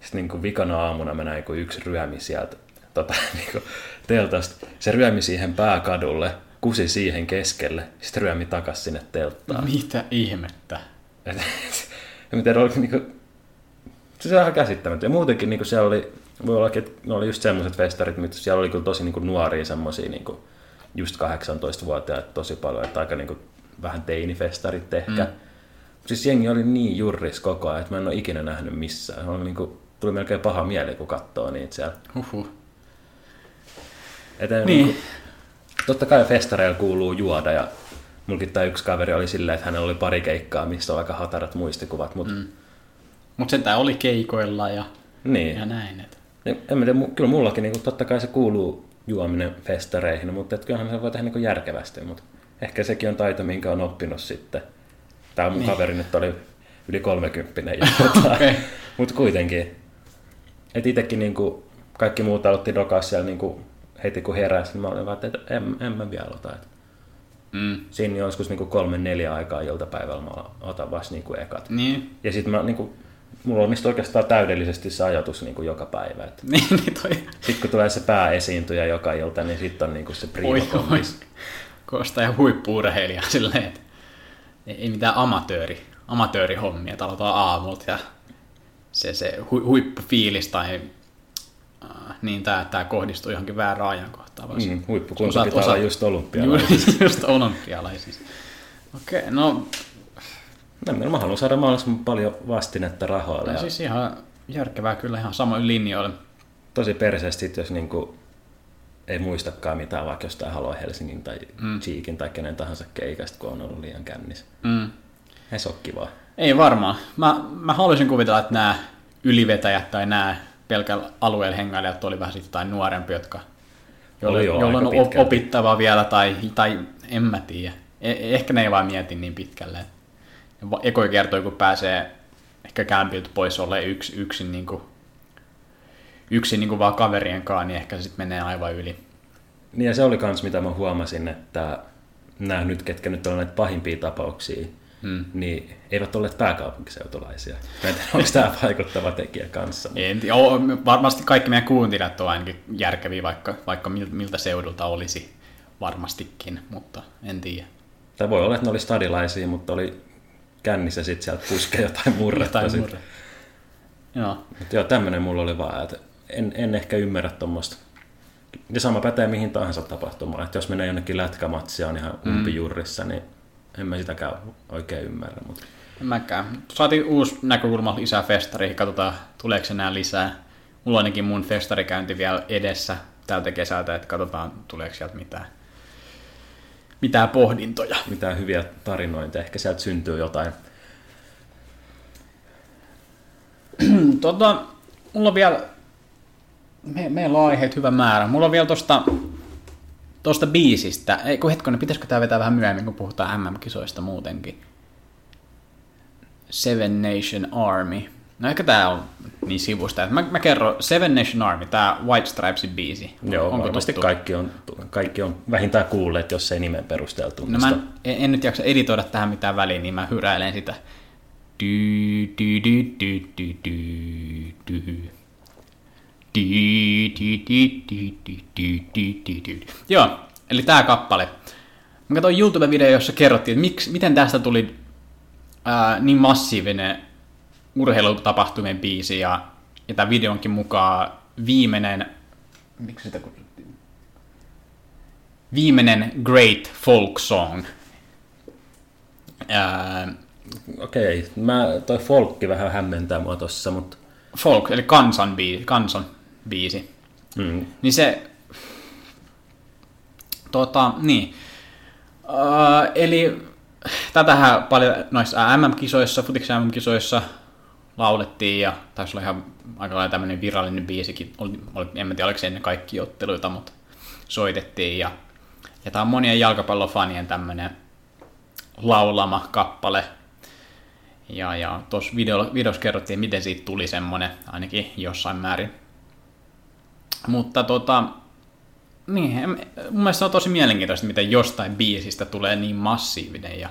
Sitten niinku vikana aamuna mä näin, kun yksi ryömi sieltä tota, [LAUGHS] niinku, teltasta. Se ryömi siihen pääkadulle, kusi siihen keskelle, sitten ryömi takas sinne telttaan. Mitä ihmettä? Et, [LAUGHS] en tiedä, oliko niinku, se on ihan käsittämätöntä. Ja muutenkin niinku siellä oli, voi olla, että ne oli just semmoiset festarit, mitä siellä oli kyllä tosi niinku nuoria semmoisia niinku, just 18-vuotiaita tosi paljon, että aika niinku, vähän teinifestarit ehkä. Mm. Siis jengi oli niin jurris koko ajan, että mä en ole ikinä nähnyt missään. Oli niinku, tuli melkein paha mieli, kun katsoo niitä siellä. Huhhuh. Et, niin. Niin. Niinku, totta kai festareilla kuuluu juoda ja mulkin tämä yksi kaveri oli silleen, että hänellä oli pari keikkaa, missä on aika hatarat muistikuvat, mutta mm. Mutta sentään oli keikoilla ja, niin. ja näin. Et. Niin, en mä tiedä, kyllä mullakin niin totta kai se kuuluu juominen festareihin, mutta et kyllähän se voi tehdä niin järkevästi, mutta ehkä sekin on taito, minkä on oppinut sitten. Tämä mun niin. kaveri nyt oli yli 30 ja [LAUGHS] tota, Okei. mutta kuitenkin. Et itekin niin kuin, kaikki muut aloitti dokaa siellä niin kuin, heti kun heräsi, niin mä olin vaan, että en, en mä vielä ota. Et Mm. siinä joskus niin kuin kolme neljä aikaa iltapäivällä mä otan vasta niin kuin ekat. Niin. Ja sitten mä niin kuin, mulla on oikeastaan täydellisesti se ajatus niin kuin joka päivä. Että Niin, [LAUGHS] niin toi. sitten kun tulee se pääesiintyjä joka ilta, niin sitten on niinku se Oi, oi. priimakompis. Kuulostaa ihan huippu-urheilija silleen, että ei, mitään amatööri, amatöörihommia, että aloitetaan aamulta ja se, se hu, huippufiilis tai äh, niin tämä, tämä kohdistuu johonkin väärään ajankohtaan. vaan Mm, huippukunta osaat- pitää olla osaat- just olympialaisissa. [LAUGHS] Just olympialaisissa. Okei, okay, no, No, mä haluan saada mahdollisimman paljon vastinetta rahoille. no Ja siis ihan järkevää kyllä ihan samoin linjoilla. tosi perseestä sit, jos niinku ei muistakaan mitään, vaikka jostain haluaa Helsingin tai mm. Cheekin tai kenen tahansa keikasta, kun on ollut liian kännissä. Mm. Ei se ole kivaa. Ei varmaan. Mä, mä haluaisin kuvitella, että nämä ylivetäjät tai nämä pelkällä alueella hengailijat oli vähän sitten jotain nuorempia, jotka, Oli joo, joilla on pitkälti. opittava vielä tai, tai en mä tiedä. E- ehkä ne ei vaan mieti niin pitkälle. Ekoi kertoi, kun pääsee ehkä kämpiltä pois olleen yksi, yksin, niin kuin, yksin niin kuin vaan kaverien kanssa, niin ehkä se sitten menee aivan yli. Niin ja se oli kans mitä mä huomasin, että nämä nyt, ketkä nyt on näitä pahimpia tapauksia, hmm. niin eivät olleet pääkaupunkiseutulaisia. Mä en tiedä, onko tämä vaikuttava tekijä kanssa. En tiedä, oo, varmasti kaikki meidän kuuntelijat on ainakin järkeviä, vaikka, vaikka mil- miltä seudulta olisi varmastikin, mutta en tiedä. Tai voi olla, että ne oli stadilaisia, mutta oli kännissä sitten sieltä puskea jotain murretta. Jotain sit. murre. Joo. Mutta joo, tämmöinen mulla oli vaan, että en, en ehkä ymmärrä tuommoista. Ja sama pätee mihin tahansa tapahtumaan. Että jos menee jonnekin lätkämatsia on ihan umpijurrissa, niin en mä sitäkään oikein ymmärrä. Mutta... En mäkään. Saatiin uusi näkökulma lisää festariin, katsotaan tuleeko enää lisää. Mulla on ainakin mun festarikäynti vielä edessä tältä kesältä, että katsotaan tuleeko sieltä mitään, mitään pohdintoja. Mitään hyviä tarinoita, ehkä sieltä syntyy jotain. [CLEARS THROAT] Tota, mulla on vielä, me, meillä on aiheet hyvä määrä. Mulla on vielä tosta, tosta biisistä, ei kun hetkonen, pitäisikö tää vetää vähän myöhemmin, kun puhutaan MM-kisoista muutenkin. Seven Nation Army. No ehkä tää on niin sivusta. Mä, mä kerron Seven Nation Army, tää White Stripesin biisi. Joo, Onko varmasti tuttu? kaikki on, kaikki on vähintään kuulleet, jos ei nimen perusteella No mä en, en, nyt jaksa editoida tähän mitään väliin, niin mä hyräilen sitä. Joo, eli tää kappale. Mä katsoin YouTube-video, jossa kerrottiin, että miksi, miten tästä tuli ää, niin massiivinen urheilutapahtumien biisi, ja, ja tämän videonkin mukaan viimeinen, miksi sitä kutsuttiin? Viimeinen great folk song. Ää, Okei, mä, toi folkki vähän hämmentää mua tossa, mutta folk, eli kansan kansan biisi. mm, Niin se, tota, niin. Uh, eli tätähän paljon noissa MM-kisoissa, futiksen MM-kisoissa laulettiin ja taisi olla ihan aika lailla tämmöinen virallinen biisikin. Oli, oli, en mä tiedä, oliko se ennen kaikki otteluita, mutta soitettiin ja, ja tämä on monien jalkapallofanien tämmöinen laulama kappale. Ja, ja tuossa video, videossa kerrottiin, miten siitä tuli semmonen, ainakin jossain määrin. Mutta tota, niin, mun mielestä se on tosi mielenkiintoista, miten jostain biisistä tulee niin massiivinen. Ja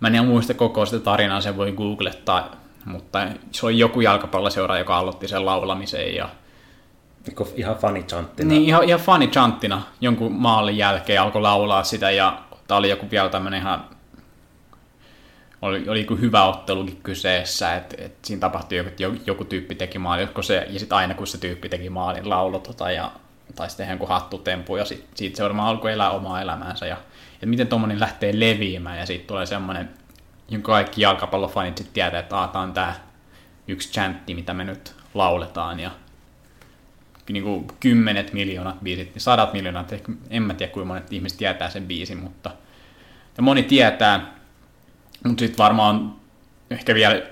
mä en muista koko sitä tarinaa, se voi googlettaa, mutta se oli joku jalkapalloseura, joka aloitti sen laulamisen. Ja, niinku ihan funny niin ihan, ihan funny chanttina jonkun maalin jälkeen alkoi laulaa sitä ja tää oli joku vielä tämmönen ihan oli, oli joku hyvä ottelukin kyseessä, että et siinä tapahtui joku, joku, joku tyyppi teki maalin, se, ja sitten aina kun se tyyppi teki maalin laulo tota, ja, tai sitten jonkun hattutempu, ja sit, siitä se varmaan alkoi elää omaa elämäänsä, ja, ja miten tuommoinen lähtee leviämään, ja siitä tulee semmoinen, jonka kaikki jalkapallofanit sitten tietää, että tää on tää yksi chantti, mitä me nyt lauletaan, ja niin kuin kymmenet miljoonat biisit, niin sadat miljoonat, en mä tiedä kuinka monet ihmiset tietää sen biisin, mutta ja moni tietää, mutta sitten varmaan ehkä vielä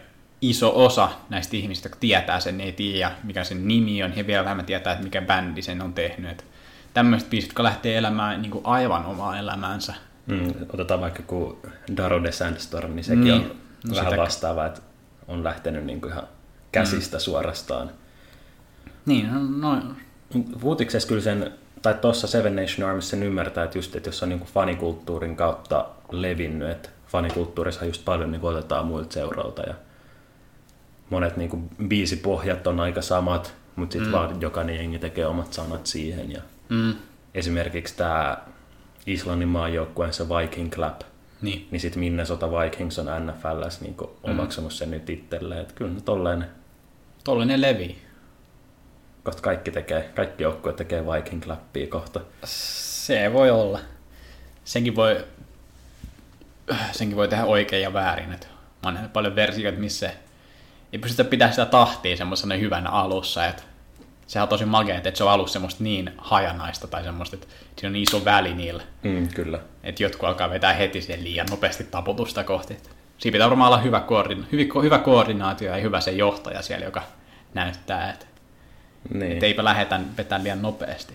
iso osa näistä ihmisistä, jotka tietää sen, ei tiedä mikä sen nimi on, ja vielä vähemmän tietää, että mikä bändi sen on tehnyt. Et tämmöiset biisit, jotka lähtee elämään niin kuin aivan omaa elämäänsä. Mm, otetaan vaikka joku Daro de Sandstorm, niin sekin Niin. on No vähän sitä- vastaava, että on lähtenyt niinku ihan käsistä mm. suorastaan. Niin, no, no Fuutiksessa kyllä sen, tai tuossa Seven Nation Armissa sen ymmärtää, että just, että jos on niinku fanikulttuurin kautta levinnyt, että fanikulttuurissa just paljon niinku otetaan muilta seuralta ja monet niinku biisipohjat on aika samat, mutta sitten mm. vaan jokainen jengi tekee omat sanat siihen ja mm, esimerkiksi tämä Islannin maajoukkueen se Viking Clap, niin. niin sitten Minnesota Vikings on NFLs niin omaksunut sen nyt itselleen. Että kyllä tolleen, Tollinen levi. kohta kaikki tekee, kaikki joukkueet tekee Viking Clappia kohta. Se voi olla. Senkin voi, senkin voi tehdä oikein ja väärin. Et mä oon paljon versioita, missä ei pystytä pitää sitä tahtia semmoisena hyvänä alussa. Et sehän on tosi makea, että se on alussa semmoista niin hajanaista tai semmoista, että siinä on niin iso väli niillä. Mm, kyllä. Että jotkut alkaa vetää heti sen liian nopeasti taputusta kohti. Et siinä pitää varmaan olla hyvä, koordina- hyvä, hyvä koordinaatio ja hyvä se johtaja siellä, joka näyttää, että Niin. et eipä lähetä vetää liian nopeasti.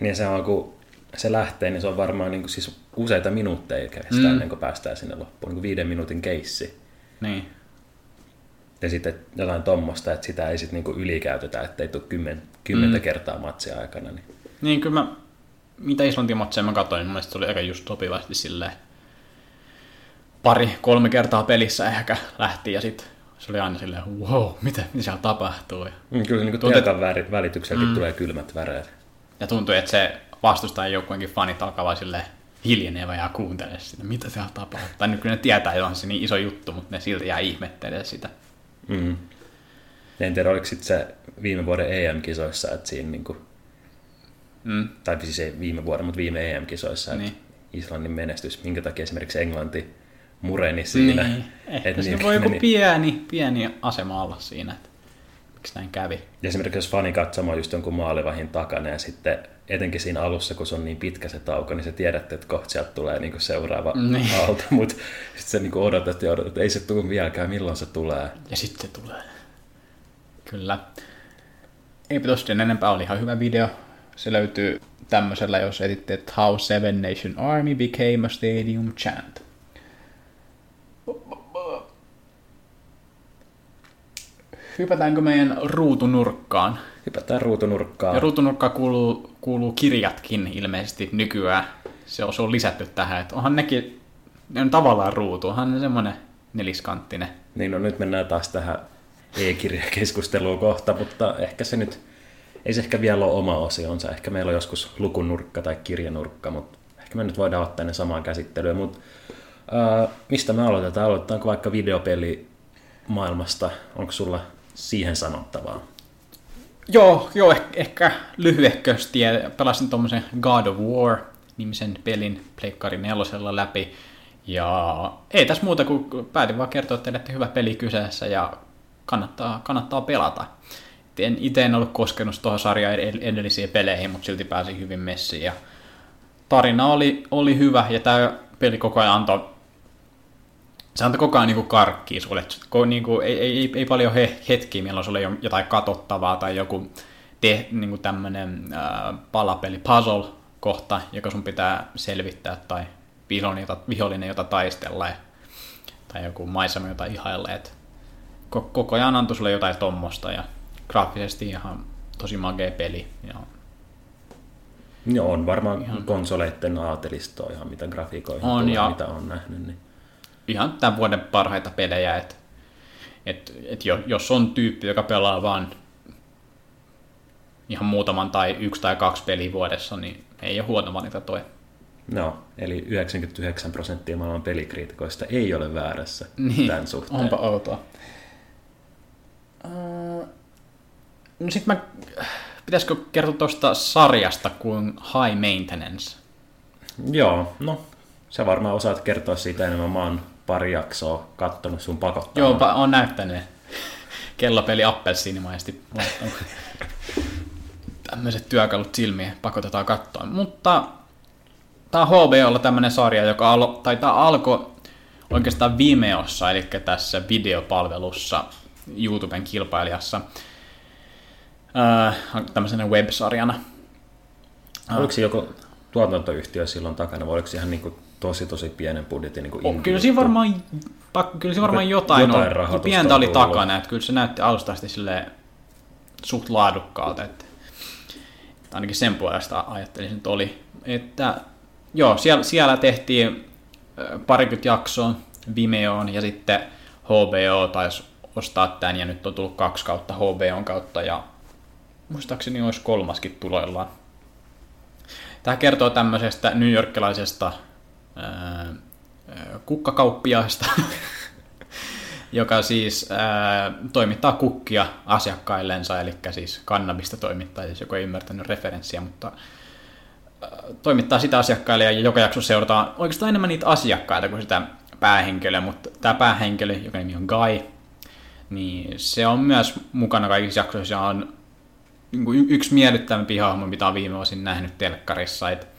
niin se on, kun se lähtee, niin se on varmaan niin kuin, siis useita minuutteja kestää Mm. ennen kuin päästään sinne loppuun. Niin kuin viiden minuutin keissi. Niin. Ja sitten jotain tommosta, että sitä ei sitten niinku ylikäytetä, ettei tule kymmen, kymmentä Mm. kertaa matsia aikana. Niin. Niin kyllä mä, mitä Islantin matseja mä katsoin, niin mun mielestä se oli aika just sopivasti silleen pari, kolme kertaa pelissä ehkä lähti ja sitten se oli aina silleen, wow, mitä, mitä siellä tapahtuu. Ja, Mm, Kyllä niin Tuntuu, telkan väri- välitykselläkin mm. tulee kylmät väreet. ja tuntui, että se vastustajan joukkueenkin fanit alkaa vaan silleen hiljenevä ja kuuntelee sitä, mitä siellä tapahtuu. Tai nyt kyllä ne tietää, että on se niin iso juttu, mutta ne silti jää ihmettelemään sitä. Mm. Ja En tiedä, oliko sit se viime vuoden EM-kisoissa, että siinä niinku, Mm. tai siis ei viime vuoden, mutta viime EM-kisoissa, Niin. että Islannin menestys, minkä takia esimerkiksi Englanti mureni siinä. Niin. Ehkä Et siinä niin voi joku meni- pieni, pieni asema olla siinä, että miksi näin kävi. Ja esimerkiksi jos fani katsoo just jonkun maalivahin takana ja sitten etenkin siinä alussa, kun se on niin pitkä se tauko, niin sä tiedät, että kohta sieltä tulee niinku seuraava Niin. aalto, [LAUGHS] mutta sitten sä niinku odotat ja odotat, että ei se tule vieläkään, milloin se tulee. Ja sitten se tulee. Kyllä. Eipä tosta sen enempää, oli ihan hyvä video. Se löytyy tämmöisellä, jos etitte, että How Seven Nation Army Became a Stadium Chant. Hypätäänkö meidän ruutunurkkaan? Hypätään ruutunurkkaan. Ja ruutunurkkaan kuuluu, kuuluu kirjatkin ilmeisesti nykyään. Se on, se on lisätty tähän, että onhan nekin, ne on tavallaan ruutu, onhan ne semmonen neliskanttinen. Niin no nyt mennään taas tähän e-kirjakeskusteluun kohta, mutta ehkä se nyt, ei se ehkä vielä ole oma osionsa. Ehkä meillä on joskus lukunurkka tai kirjanurkka, mutta ehkä me nyt voidaan ottaa ne samaan käsittelyyn. Mutta ää, mistä me aloitetaan? Aloitetaanko vaikka videopeli maailmasta? Onko sulla siihen sanottavaa? Joo, joo eh- ehkä lyhyehkösti. ja Pelasin tuommoisen God of War-nimisen pelin Pleikkari nelosella läpi. Ja ei tässä muuta kuin päätin vaan kertoa teille, että hyvä peli kyseessä ja kannattaa, kannattaa pelata. En itse en ollut koskenut tuohon sarjaan ed- edellisiin peleihin, mutta silti pääsin hyvin messiin. Ja tarina oli, oli hyvä ja tämä peli koko ajan antoi se antoi koko ajan niin karkkiin sulle. Niin kuin, ei, ei, ei, paljon he, hetkiä, milloin sulla ei ole jotain katsottavaa tai joku te, niin kuin tämmöinen ää, palapeli, puzzle-kohta, joka sun pitää selvittää, tai vihollinen, jota, vihollinen, jota taistella, ja, tai joku maisema, jota ihailla. Et ko, koko ajan antoi sulle jotain tommosta, ja graafisesti ihan tosi magea peli. Ja, Joo, on varmaan ihan. konsoleitten aatelistoa ihan mitä grafiikoihin On, tulee, ja- mitä on nähnyt. Niin. Ihan tämän vuoden parhaita pelejä, että et, et jo- jos on tyyppi, joka pelaa vaan ihan muutaman tai yksi tai kaksi peliä vuodessa, niin ei ole huono valinta toi. No, eli 99 prosenttia maailman pelikriitikoista ei ole väärässä Niin, tämän suhteen. onpa outoa. Uh, no sit mä, pitäisikö kertoa tuosta sarjasta kuin High Maintenance? Joo, no sä varmaan osaat kertoa siitä enemmän. Mä oon pari jaksoa kattonut sun pakottaa. Joo, on näyttänyt. Kellopeli appelsiinimaisesti. Tämmöiset työkalut silmiin pakotetaan katsoa. Mutta tämä on HBOlla tämmöinen sarja, joka alo, tai tää alkoi oikeastaan Vimeossa, eli tässä videopalvelussa YouTuben kilpailijassa. Öö, tämmöisenä websarjana. Oliko se joku tuotantoyhtiö silloin takana, vai oliko se ihan niinku tosi tosi pienen budjetin niinku Oh, kyllä siinä varmaan, pak- kyllä siinä varmaan jotain, Jotain on. Pientä oli tullut. takana, että kyllä se näytti alusta asti suht laadukkaalta, että, että ainakin sen puolesta ajattelisin, että oli. Että, joo, siellä, siellä tehtiin parikymmentä jaksoa Vimeoon ja sitten HBO taisi ostaa tämän ja nyt on tullut kaksi kautta HBOn kautta ja muistaakseni olisi kolmaskin tuloillaan. Tämä kertoo tämmöisestä New Yorkilaisesta ää, ää, kukkakauppiaasta, [LAUGHS] joka siis ää, toimittaa kukkia asiakkaillensa, eli siis kannabista toimittaa, jos joku ei ymmärtänyt referenssiä, mutta ää, toimittaa sitä asiakkaille ja joka jakso seurataan oikeastaan enemmän niitä asiakkaita kuin sitä päähenkilöä, mutta tämä päähenkilö, joka nimi on Guy, niin se on myös mukana kaikissa jaksoissa ja on niin kuin y- yksi miellyttävämpi hahmo, mitä on viime vuosin nähnyt telkkarissa. Et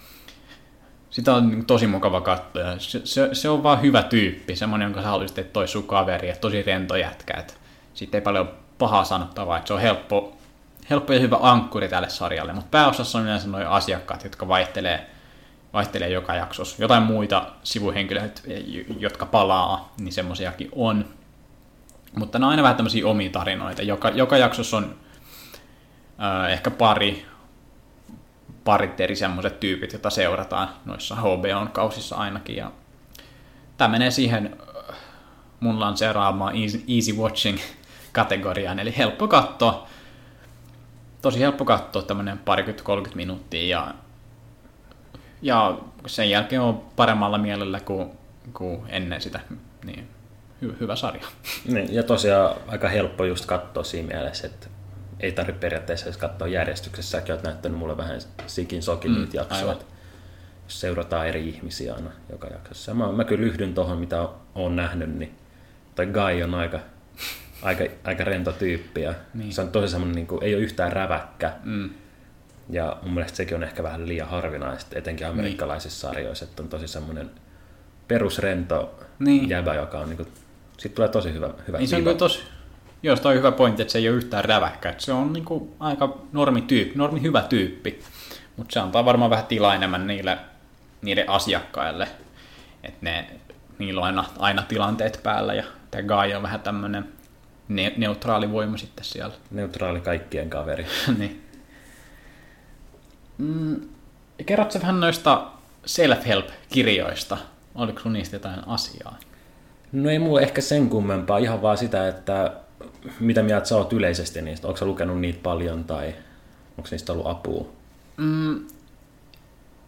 sitä on tosi mukava katsoa. Se, se, se, on vaan hyvä tyyppi, semmoinen, jonka sä haluaisit, että toi sun kaveri, että tosi rento jätkä. Et siitä ei paljon pahaa sanottavaa, että se on helppo, helppo ja hyvä ankkuri tälle sarjalle. Mutta pääosassa on yleensä nuo asiakkaat, jotka vaihtelee, vaihtelee joka jaksossa. Jotain muita sivuhenkilöitä, jotka palaa, niin semmoisiakin on. Mutta ne on aina vähän tämmöisiä omia tarinoita. Joka, joka jaksossa on äh, ehkä pari, parit eri semmoiset tyypit, joita seurataan noissa HBOn kausissa ainakin. Ja tämä menee siihen äh, mun lanseeraamaan easy, easy watching [LAUGHS] kategoriaan, eli helppo katsoa. Tosi helppo katsoa tämmöinen parikymmentä 30 minuuttia ja, ja sen jälkeen on paremmalla mielellä kuin, kuin ennen sitä. Niin, hy, hyvä sarja. Niin, ja tosiaan aika helppo just katsoa siinä mielessä, että ei tarvitse periaatteessa edes katsoa järjestyksessä. Säkin oot näyttänyt mulle vähän sikin sokin Mm, niitä jaksoja. aivan. että jos seurataan eri ihmisiä aina joka jaksossa. Ja Mä, mä kyllä yhdyn tuohon, mitä olen nähnyt, niin toi Guy on aika, aika, aika rento tyyppi ja niin. se on tosi semmoinen, niin kuin, ei ole yhtään räväkkä. Mm. Ja mun mielestä sekin on ehkä vähän liian harvinaista, etenkin Niin. amerikkalaisissa sarjoissa, että on tosi semmoinen perusrento Niin. jäbä, joka on niin kuin, siitä tulee tosi hyvä, hyvä Niin se on tosi, joo, on hyvä pointti, että se ei ole yhtään räväkkä. Se on niinku aika normi tyyppi, normi hyvä tyyppi. Mutta se antaa varmaan vähän tilaa enemmän niille, niille asiakkaille. Että ne, niillä on aina, aina tilanteet päällä ja tämä Guy on vähän tämmöinen ne, neutraali voima sitten siellä. Neutraali kaikkien kaveri. [LAUGHS] niin. Mm, kerrotko vähän noista self-help-kirjoista? Oliko sun niistä jotain asiaa? No ei mulla ehkä sen kummempaa, ihan vaan sitä, että mitä mieltä sä oot yleisesti niistä. Onko sä lukenut niitä paljon tai onko niistä ollut apua?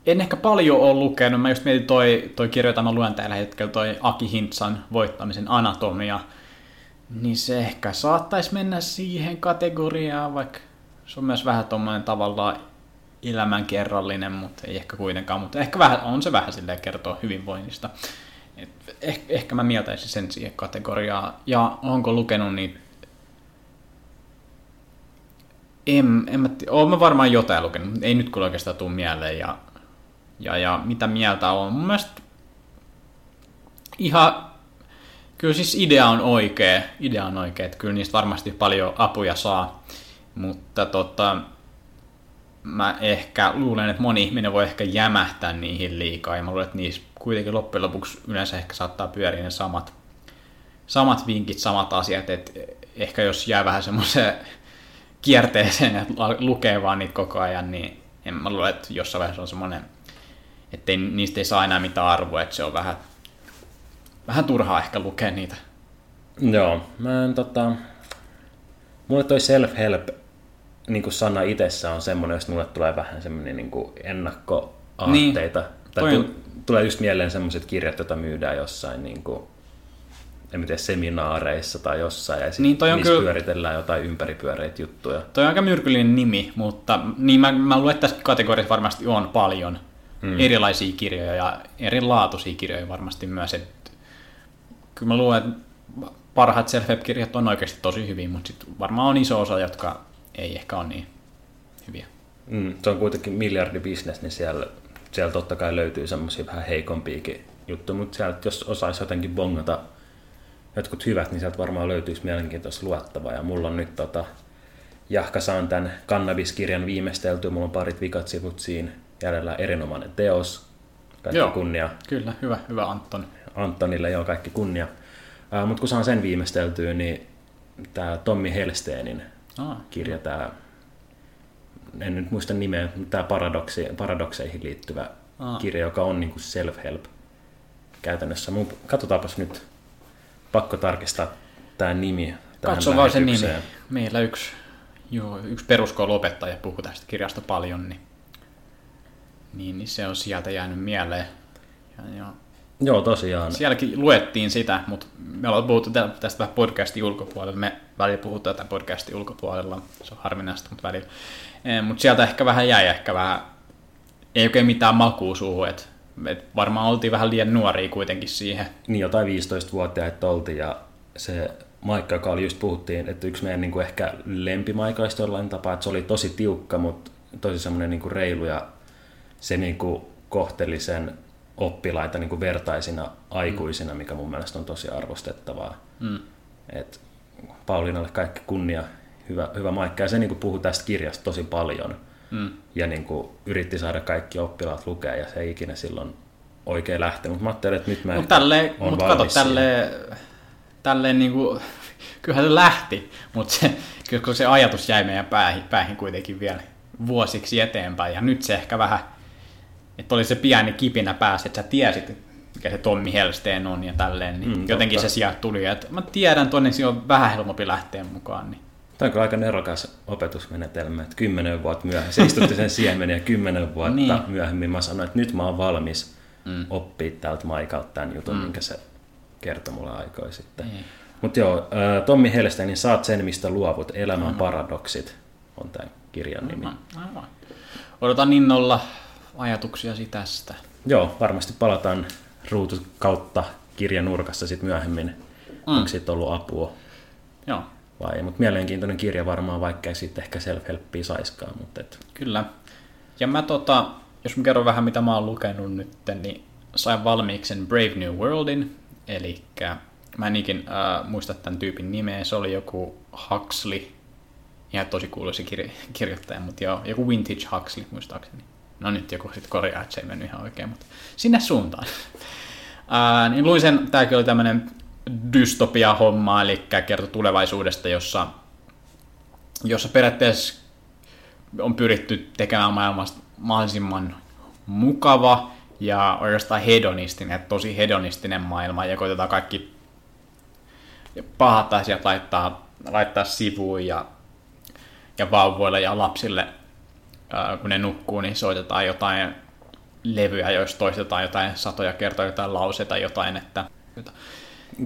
En ehkä paljon ole lukenut. Mä just mietin toi, toi kirja, jota mä luen tällä hetkellä, toi Aki Hintsan voittamisen anatomia. Niin se ehkä saattaisi mennä siihen kategoriaan, vaikka se on myös vähän tommonen tavallaan elämänkerrallinen, mutta ei ehkä kuitenkaan. Mutta ehkä vähän, on se vähän silleen kertoa hyvinvoinnista. Et ehkä, mä mieltäisin sen siihen kategoriaan. Ja onko lukenut niitä en, en mä. Oon mä varmaan jotain lukenut, mutta ei nyt kyllä oikeastaan tuu mieleen. Ja, ja, ja mitä mieltä on? Mun mielestä ihan, kyllä siis idea on oikea, idea on oikea, että kyllä niistä varmasti paljon apuja saa, mutta tota, mä ehkä luulen, että moni ihminen voi ehkä jämähtää niihin liikaa, ja mä luulen, että niissä kuitenkin loppujen lopuksi yleensä ehkä saattaa pyöriä ne samat, samat vinkit, samat asiat, että ehkä jos jää vähän semmoiseen [LAUGHS] kierteeseen, että la- lukee vaan niitä koko ajan, niin en mä luule, että jossain vaiheessa on semmoinen, että niistä ei saa enää mitään arvoa, että se on vähän, vähän turhaa ehkä lukea niitä. Joo, mä en tota... Mulle toi self-help niin kuin sana itsessä on semmoinen, jos mulle tulee vähän semmoinen niin ennakkoaatteita. Niin. Tai Toi tu- tulee just mieleen semmoiset kirjat, joita myydään jossain niin kuin, en mä tiedä, seminaareissa tai jossain, ja sit Niin, toi on niissä kyllä- pyöritellään jotain ympäripyöreitä juttuja. Toi on aika myrkyllinen nimi, mutta niin mä, mä luulen, että tässä kategoriassa varmasti on paljon mm. erilaisia kirjoja ja erilaatuisia kirjoja varmasti myös. Et, kyllä mä luulen, että parhaat self kirjat on oikeasti tosi hyviä, mutta sit varmaan on iso osa, jotka ei ehkä ole niin hyviä. Mm, se on kuitenkin miljardibisnes, niin siellä, siellä totta kai löytyy semmoisia vähän heikompiakin juttuja, mutta sieltä jos osaisi jotenkin bongata jotkut hyvät, niin sieltä varmaan löytyisi mielenkiintoista luettavaa. Ja mulla on nyt tota, jahka saan tämän kannabiskirjan viimeisteltyä, mulla on parit vikat sivut siinä jäljellä erinomainen teos. Kaikki Joo. kunnia Kyllä, hyvä, hyvä Anton. Antonille, joo kaikki kunnia. Mutta kun saan sen viimeisteltyä, niin tämä Tommi Helsteenin Ah, kirja, tämä, en nyt muista nimeä, mutta tämä paradoksi, paradokseihin liittyvä Aa. kirja, joka on niin kuin self-help käytännössä. Mun, katsotaanpas nyt, pakko tarkistaa tämä nimi. Katso vaan se nimi. Meillä yksi, joo, yksi peruskouluopettaja puhui tästä kirjasta paljon, niin, niin, niin se on sieltä jäänyt mieleen. Ja, ja Joo, tosiaan. sielläkin luettiin sitä, mutta me ollaan puhuttu tä- tästä vähän podcastin ulkopuolella. Me välillä puhutaan tätä podcastin ulkopuolella, se on harvinaista, mutta välillä. Mutta sieltä ehkä vähän jäi ehkä vähän, ei oikein mitään makua suuhun, että et varmaan oltiin vähän liian nuoria kuitenkin siihen. niin jotain 15-vuotiaita oltiin ja se Maikka, joka oli just puhuttiin, että yksi meidän niin kuin ehkä lempimaikaista jollain tapaa, että se oli tosi tiukka, mutta tosi semmoinen niin kuin reilu ja se niin kuin kohteli sen oppilaita niin kuin vertaisina aikuisina, mikä mun mielestä on tosi arvostettavaa. Mm. Et Pauliinalle kaikki kunnia, hyvä, hyvä Maikka, ja se niin kuin puhui tästä kirjasta tosi paljon. Mm. Ja niin kuin yritti saada kaikki oppilaat lukea, ja se ei ikinä silloin oikein lähtenyt. Mutta mä ajattelin, että nyt mä Mutta mut kato, siihen. tälleen, tälleen niinku, [LAUGHS] kyllähän se lähti, mutta se, kyllä kun se ajatus jäi meidän päähin, päähin kuitenkin vielä vuosiksi eteenpäin. Ja nyt se ehkä vähän, että oli se pieni kipinä päässä, että sä tiesit, mikä se Tommi Helsteen on ja tälleen, niin Mm, jotenkin totta. se sieltä tuli. Että mä tiedän tonne, on vähän helpompi lähteä mukaan. Niin. Tämä on kyllä aika nerokas opetusmenetelmä, että kymmenen vuotta myöhemmin, se istutti sen siemenen ja kymmenen vuotta Niin. myöhemmin mä sanoin, että nyt mä oon valmis mm. oppia täältä Maikalta tämän jutun, mm. minkä se kertoi mulle aikoja sitten. Niin. Mutta joo, Tommi Helsteinin Saat sen, mistä luovut, elämän paradoksit on tämän kirjan nimi. Aivan, aivan. Odotan innolla ajatuksiasi tästä. Joo, varmasti palataan ruutu kautta kirjan nurkassa sitten myöhemmin. Mm. Onko siitä ollut apua Joo, vai Mutta mielenkiintoinen kirja varmaan, vaikka ei siitä ehkä self-helppia saiskaan. Mutta et, kyllä. Ja mä tota, jos mä kerron vähän mitä mä oon lukenut nyt, niin sain valmiiksi sen Brave New Worldin, eli mä en ikin äh, muista tämän tyypin nimeä, se oli joku Huxley, ihan tosi kuuluisa kirja- kirjoittaja, mutta joo, joku Vintage Huxley muistaakseni. No nyt joku sitten korjaa, että se ei mennyt ihan oikein, mutta sinne suuntaan. Ää, niin luin sen, tämäkin oli tämmöinen dystopia-homma, eli kertoi tulevaisuudesta, jossa, jossa periaatteessa on pyritty tekemään maailmasta mahdollisimman mukava ja oikeastaan hedonistinen, tosi hedonistinen maailma, ja koitetaan kaikki pahat asiat laittaa, laittaa sivuun ja, ja vauvoille ja lapsille, kun ne nukkuu, niin soitetaan jotain levyjä, joista toistetaan jotain satoja kertoja jotain lauseita, jotain, että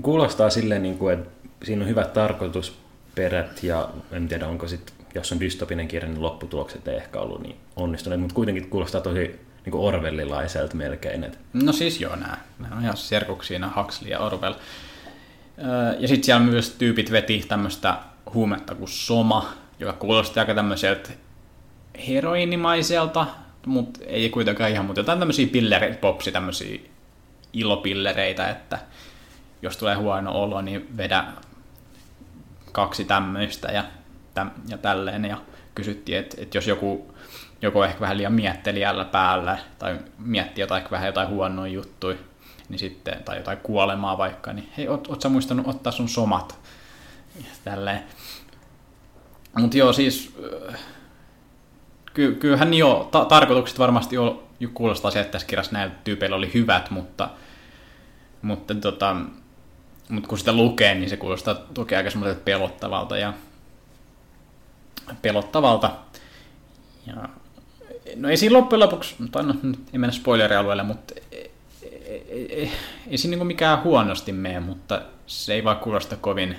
kuulostaa silleen, niin kuin, että siinä on hyvät tarkoitusperät ja en tiedä, onko sitten, jos on dystopinen kirja, niin lopputulokset ei ehkä ollut niin onnistuneet, mutta kuitenkin kuulostaa tosi niin kuin orwellilaiselta melkein. Että No siis joo, nämä, nämä on ihan serkuksia, nämä Huxley ja Orwell. Ja sitten siellä myös tyypit veti tämmöistä huumetta kuin soma, joka kuulosti aika tämmöiseltä heroinimaiselta, mutta ei kuitenkaan ihan, mutta jotain tämmöisiä pilleri, popsi, tämmöisiä ilopillereitä, että jos tulee huono olo, niin vedä kaksi tämmöistä ja, täm, ja tälleen. Ja kysyttiin, että, että jos joku, joku on ehkä vähän liian miettelijällä päällä tai miettii jotain, vähän jotain huonoja juttuja, niin sitten, tai jotain kuolemaa vaikka, niin hei, oot, oot sä muistanut ottaa sun somat? Ja tälleen. Mutta joo, siis ky- kyllähän jo ta- tarkoitukset varmasti jo kuulostaa se, että tässä kirjassa näillä tyypeillä oli hyvät, mutta, mutta, tota, mutta kun sitä lukee, niin se kuulostaa toki aika semmoiselta pelottavalta ja pelottavalta. Ja, no ei siinä loppujen lopuksi, tai no, nyt ei mennä spoilerialueelle, mutta ei, ei, ei, ei siinä niinku mikään huonosti mene, mutta se ei vaan kuulosta kovin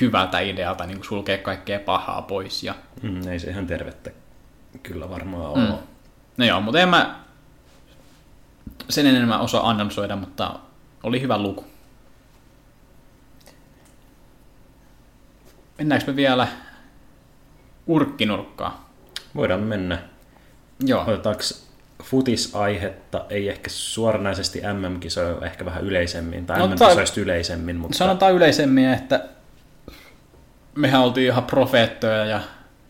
hyvältä idealta niin sulkea kaikkea pahaa pois. Ja, mm, ei se ihan tervettä kyllä varmaan ole. Mm. No joo, mutta en mä sen enemmän osaa analysoida, mutta oli hyvä luku. Mennäänkö me vielä urkkinurkkaan? Voidaan mennä. Joo, Otetaanko futisaihetta, ei ehkä suoranaisesti MM-kisoja, ehkä vähän yleisemmin, tai No, MM-kisoista yleisemmin, mutta sanotaan yleisemmin, että mehän oltiin ihan profeettoja ja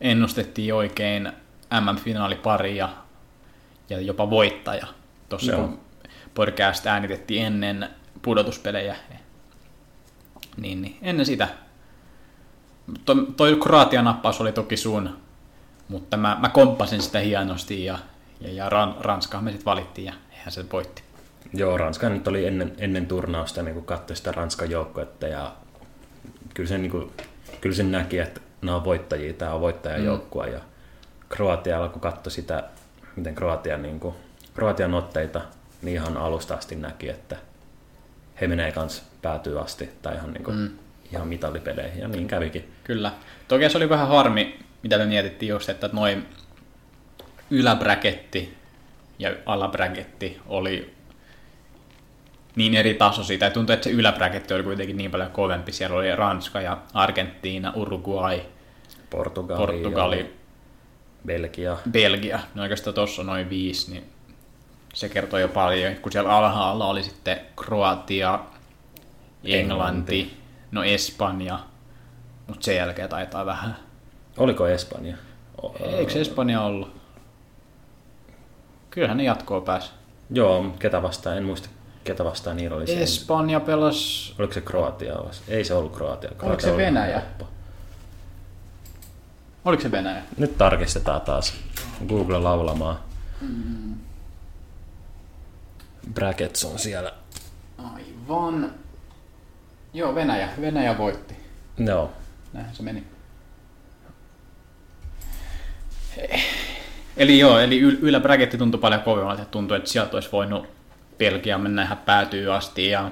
ennustettiin oikein MM-finaalipari ja, ja jopa voittaja. Tuossa Joo. kun podcast äänitettiin ennen pudotuspelejä, niin, niin ennen sitä. To, toi Kroatian nappaus oli toki sun, mutta mä, mä komppasin sitä hienosti ja, ja, ja Ran, Ranska me sitten valittiin ja eihän se voitti. Joo, Ranska nyt oli ennen, ennen turnausta, niin kun katsoi sitä Ranskan joukkuetta ja kyllä sen, niin kuin, kyllä sen näki, että nämä on voittajia, tämä on voittajajoukkue ja Kroatialla, kun katsoi sitä, miten Kroatia, niin kuin, Kroatian otteita, niin ihan alusta asti näki, että he menee kans päätyy asti tai ihan, niin kuin, mm. Ihan mitalipeleihin ja niin kävikin. Kyllä. Toki se oli vähän harmi, mitä me mietittiin just, että noin yläbräketti ja alabräketti oli niin eri taso siitä. Tuntui, että se yläbräketti oli kuitenkin niin paljon kovempi. Siellä oli Ranska ja Argentiina, Uruguay, Portugali, Portugali, Belgia. Belgia. No oikeastaan tuossa noin viisi, niin se kertoo jo paljon. Kun siellä alhaalla oli sitten Kroatia, Englanti, no Espanja, mutta sen jälkeen taitaa vähän. Oliko Espanja? Eikö se Espanja ollut? Kyllähän ne jatkoa pääsi. Joo, ketä vastaan, en muista ketä vastaan niillä oli se. Espanja pelasi... Oliko se Kroatia? Ei se ollut Kroatia. Kroatia se oli Venäjä? helppo. Oliko se Venäjä? Nyt tarkistetaan taas. Google laulamaan. Brackets on siellä. Aivan. Joo, Venäjä. Venäjä voitti. Joo. Näinhän se meni. Eli joo, eli yl- yläbräketti tuntui paljon kovemmalta. että Tuntui, että sieltä olisi voinut Belgia mennä ihan päätyy asti ja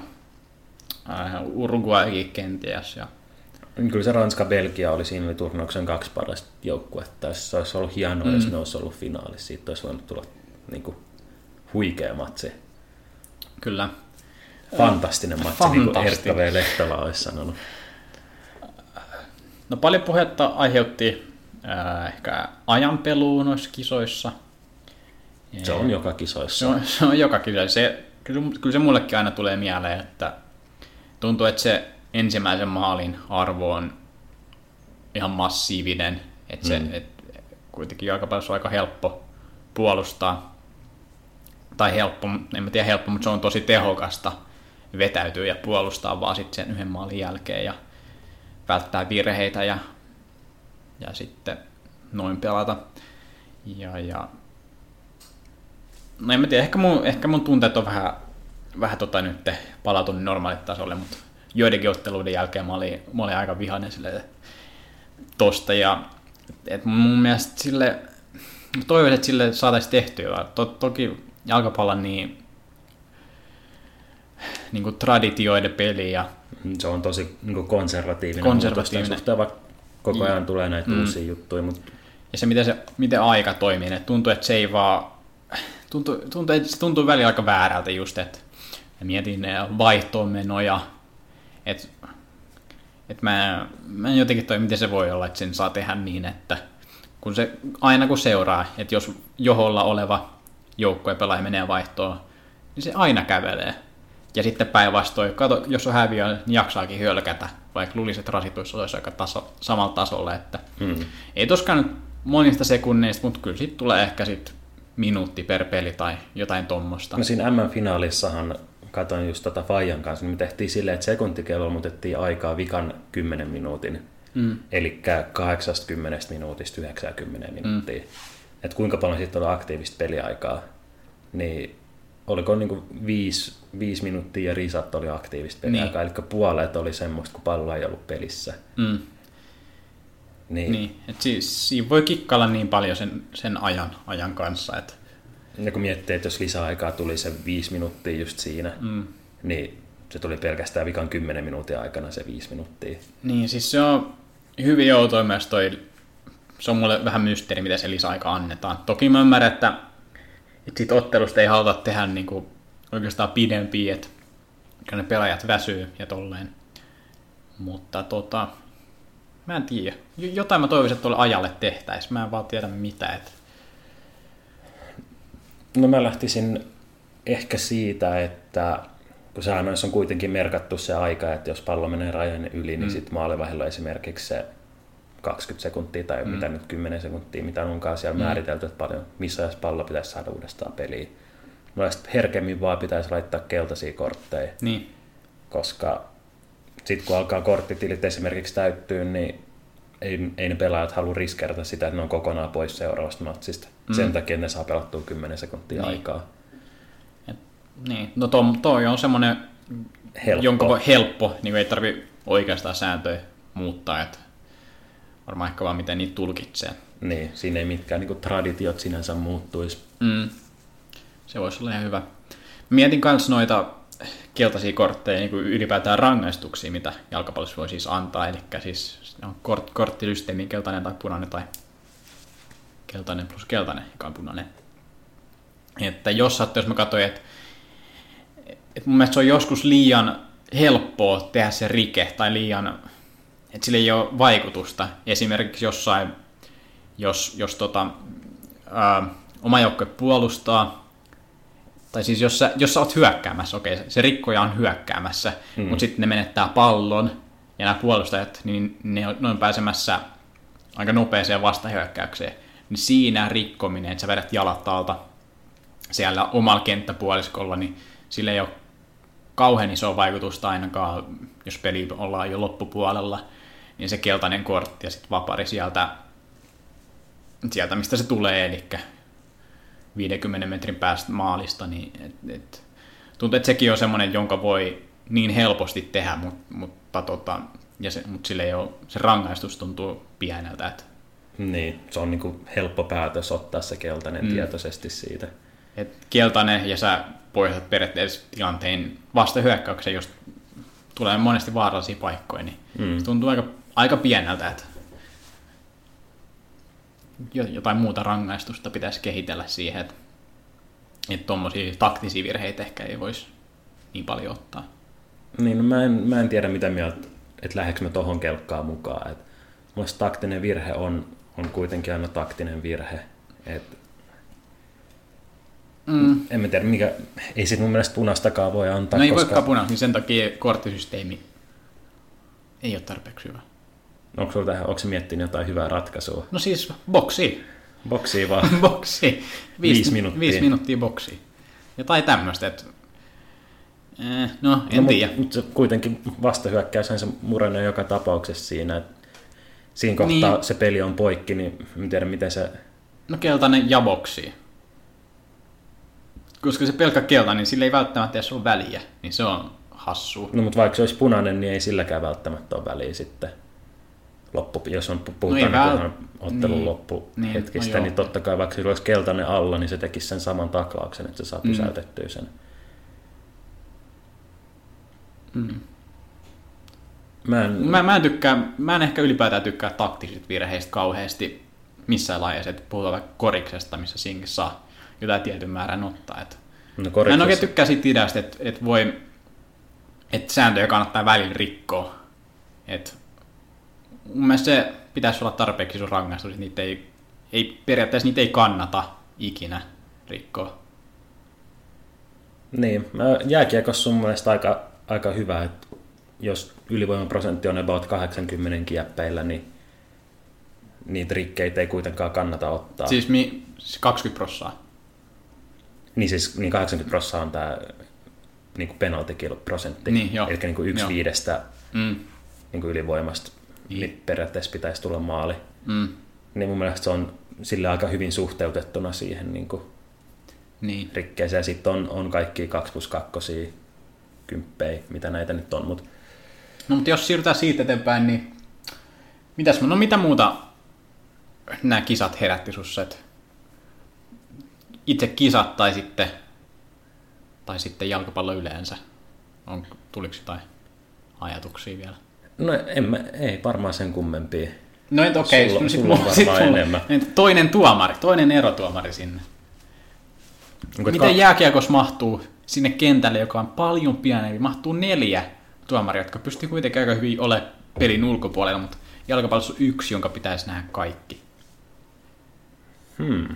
äh, Uruguaykin kenties. Ja... Kyllä se Ranska-Belgia oli siinä oli turnauksen kaksi parasta joukkuetta. Se olisi ollut hienoa, mm. jos ne olisi ollut finaalissa. Siitä olisi voinut tulla niin kuin, huikea matsi. Kyllä. Fantastinen matsi, niin kuin. Erkka V. Lehtola olisi sanonut. No paljon puhetta aiheutti äh, ehkä ajanpeluu noissa kisoissa. Se on joka Se kisoissa. on, se on joka kyllä. Se, kyllä, kyllä se mullekin aina tulee mieleen, että tuntuu, että se ensimmäisen maalin arvo on ihan massiivinen. Että se, Mm. et, kuitenkin jalkapallossa on aika helppo puolustaa. Tai helppo, en mä tiedä helppo, mutta se on tosi tehokasta vetäytyä ja puolustaa vaan sitten sen yhden maalin jälkeen ja välttää virheitä ja, ja sitten noin pelata. Ja, ja No en mä tiedä, ehkä mun, ehkä mun tunteet on vähän, vähän tota nyt palautunut normaalille tasolle, mutta joidenkin otteluiden jälkeen mä olin, mä olin aika vihainen sille tosta ja et mun mielestä sille, toivoisin, että sille saataisiin tehtyä. To, toki jalkapallon niin, niin kuin traditioiden peli ja Se on tosi niin kuin konservatiivinen, Konservatiivinen. suhteen, vaikka koko ajan tulee näitä Mm. uusia juttuja, mutta Ja se miten, se, miten aika toimii, että tuntuu, että se ei vaan, tuntuu, tuntuu, että se tuntuu välillä aika väärältä just, että mietin ne vaihtoon menoja, että, että mä, mä en jotenkin toi, miten se voi olla, että sen saa tehdä niin, että kun se, aina kun seuraa, että jos joholla oleva joukkue pelaaja menee vaihtoon, niin se aina kävelee. Ja sitten päinvastoin, kato, jos on häviö, niin jaksaakin hölkätä, vaikka luulisi, että rasitus olisi aika taso, samalla tasolla, että mm. ei toskaan nyt monista sekunneista, mutta kyllä siitä tulee ehkä sit minuutti per peli tai jotain tommosta. No siinä M-finaalissahan katsoin just tota Fajan kanssa, niin me tehtiin silleen, että sekuntikello muutettiin aikaa vikan 10 minuutin. Mm. Eli 80 minuutista 90 minuuttia. Mm. Että kuinka paljon sitten oli aktiivista peliaikaa. Niin oliko niin viisi, viisi minuuttia ja risat oli aktiivista peliaikaa. Niin. Eli puolet oli semmoista, kun pallo ei ollut pelissä. Mm. Niin, niin. Niin, et siis, siinä voi kikkailla niin paljon sen, sen ajan, ajan kanssa, että Ja kun miettii, että jos lisäaikaa tuli se viisi minuuttia just siinä, mm. niin se tuli pelkästään vikan 10 minuutin aikana se viisi minuuttia. Niin, siis se on hyvin outoa myös toi, se on mulle vähän mysteeri, miten se lisäaika annetaan. Toki mä ymmärrän, että, että siitä ottelusta ei haluta tehdä niinku oikeastaan pidempiä, että ne pelaajat väsyy ja tolleen. Mutta tota, mä en tiedä. Jotain mä toivoisin, että tuolle ajalle tehtäisiin. Mä en vaan tiedä mitä. Et... No mä lähtisin ehkä siitä, että kun säännöissä on kuitenkin merkattu se aika, että jos pallo menee rajan yli, niin mm. sitten maalivahdella esimerkiksi se 20 sekuntia tai mm. mitä nyt 10 sekuntia, mitä onkaan siellä mm. määritelty, että paljon, missä ajassa pallo pitäisi saada uudestaan peliin. No herkemmin vaan pitäisi laittaa keltaisia kortteja, Niin, koska sitten kun alkaa korttitilit esimerkiksi täyttyä, niin ei, ei ne pelaajat halua riskeerata sitä, että ne on kokonaan pois seuraavasta matsista. Mm. Sen takia ne saa pelattua 10 sekuntia niin. aikaa. et, niin. no to, toi on semmoinen, Helppo. jonka voi helppo, niin ei tarvi oikeastaan sääntöjä muuttaa, että varmaan ehkä vaan miten niitä tulkitsee. Niin, siinä ei mitkään niin traditiot sinänsä muuttuisi. Mm. Se voisi olla ihan hyvä. Mietin myös noita keltaisia kortteja, niin kuin ylipäätään rangaistuksia, mitä jalkapallossa voi siis antaa. Eli siis on kort, korttisysteemi keltainen tai punainen tai keltainen plus keltainen, joka on punainen. Että jos sattuu, jos mä katsoin, että, että mun mielestä se on joskus liian helppoa tehdä se rike tai liian, että sillä ei ole vaikutusta. Esimerkiksi jossain, jos, jos tota, ää, oma joukkue puolustaa, tai siis jos sä, jos sä oot hyökkäämässä, okei, se, se rikkoja on hyökkäämässä, mm. mutta sitten ne menettää pallon, ja nämä puolustajat, niin ne on, ne on pääsemässä aika nopeeseen vastahyökkäykseen. Niin siinä rikkominen, että sä vedät jalat alta siellä omalla kenttäpuoliskolla, niin sillä ei ole kauhean iso vaikutusta ainakaan, jos peli ollaan jo loppupuolella, niin se keltainen kortti ja sitten vapari sieltä, sieltä mistä se tulee, eli 50 metrin päästä maalista, niin et, et, tuntuu, että sekin on semmoinen, jonka voi niin helposti tehdä, mutta, mutta, tota, ja se, mutta sille ei ole, se rangaistus tuntuu pieneltä, että Niin, se on niin kuin helppo päätös ottaa se keltainen mm. tietoisesti siitä. et keltainen ja sä poistat periaatteessa tilanteen vastahyökkäyksen, jos tulee monesti vaarallisia paikkoja, niin mm. se tuntuu aika, aika pieneltä, että jo- jotain muuta rangaistusta pitäisi kehitellä siihen, että, että tuommoisia taktisia virheitä ehkä ei voisi niin paljon ottaa. Niin, no mä, en, mä en tiedä mitä mieltä, että lähdekö mä tohon kelkkaan mukaan. Et se taktinen virhe on, on kuitenkin aina taktinen virhe. Et Mm. en mä tiedä, mikä, ei sit mun mielestä punastakaan voi antaa, No ei koska voikaan punaista, niin sen takia korttisysteemi ei ole tarpeeksi hyvä. Onko, sulla tähän, onko miettinyt jotain hyvää ratkaisua? No siis boksi. Boksia [LAUGHS] vaan. boksi. Viisi minuuttia. Viisi minuuttia boksi. Jotain tämmöistä, että... Eh, no, en no, tiedä. Mutta kuitenkin vastahyökkäyshän se murenee joka tapauksessa siinä, että siinä kohtaa Niin. se peli on poikki, niin en tiedä miten se... No keltainen ja boksi. Koska se pelkkä keltainen, niin sillä ei välttämättä edes ole väliä. Niin se on hassua. No mutta vaikka se olisi punainen, niin ei silläkään välttämättä ole väliä sitten. Loppu, jos on puhutaan No no väl- ottelun niin. loppuhetkistä, Niin, niin, no niin, niin totta kai vaikka sillä olisi keltainen alla, niin se tekisi sen saman taklauksen, että se saa pysäytettyä sen. Mm. Mä en, Mä, mä, en tykkää, mä en ehkä ylipäätään tykkää taktisista virheistä kauheasti missään lajeissa, että puhutaan vaikka koriksesta, missä sinkin saa jotain tietyn määrän ottaa. Et no Mä en koriksessa- oikein tykkää siitä ideasta, että, että voi, että sääntöjä kannattaa välillä rikkoa. Et, mun mielestä se pitäisi olla tarpeeksi iso rangaistus, että niitä ei, ei, periaatteessa niitä ei kannata ikinä rikkoa. Niin, jääkiekossa on mun mielestä aika, aika hyvä, että jos ylivoimaprosentti on about 80 kieppeillä, niin niitä rikkeitä ei kuitenkaan kannata ottaa. Siis mi, siis 20 prossaa. Niin siis niin 80 prosenttia on tämä niin penaltikiloprosentti, Niin, eli niin kuin yksi Joo. viidestä Mm, niin kuin ylivoimasta Niin. niin. periaatteessa pitäisi tulla maali. mm, Niin mun mielestä se on sille aika hyvin suhteutettuna siihen niin kuin niin. rikkeeseen. Ja sitten on, on kaikki 2 plus 2 kymppejä, mitä näitä nyt on, mutta No mutta jos siirrytään siitä eteenpäin, niin mitäs, no mitä muuta nämä kisat herätti sussa, itse kisat tai sitten, tai sitten jalkapallo yleensä? On, tuliko jotain ajatuksia vielä? No en mä, ei varmaan sen kummempia. No et okei, Sulla- no sit sulla on mulla- sit varmaan mulla- enemmän. nyt toinen tuomari, toinen erotuomari sinne. Onko Miten jääkiekos mahtuu sinne kentälle, joka on paljon pienempi? Mahtuu neljä tuomaria, jotka pystyy kuitenkin aika hyvin ole pelin ulkopuolella, mutta jalkapallossa on yksi, jonka pitäisi nähdä kaikki. Hmm.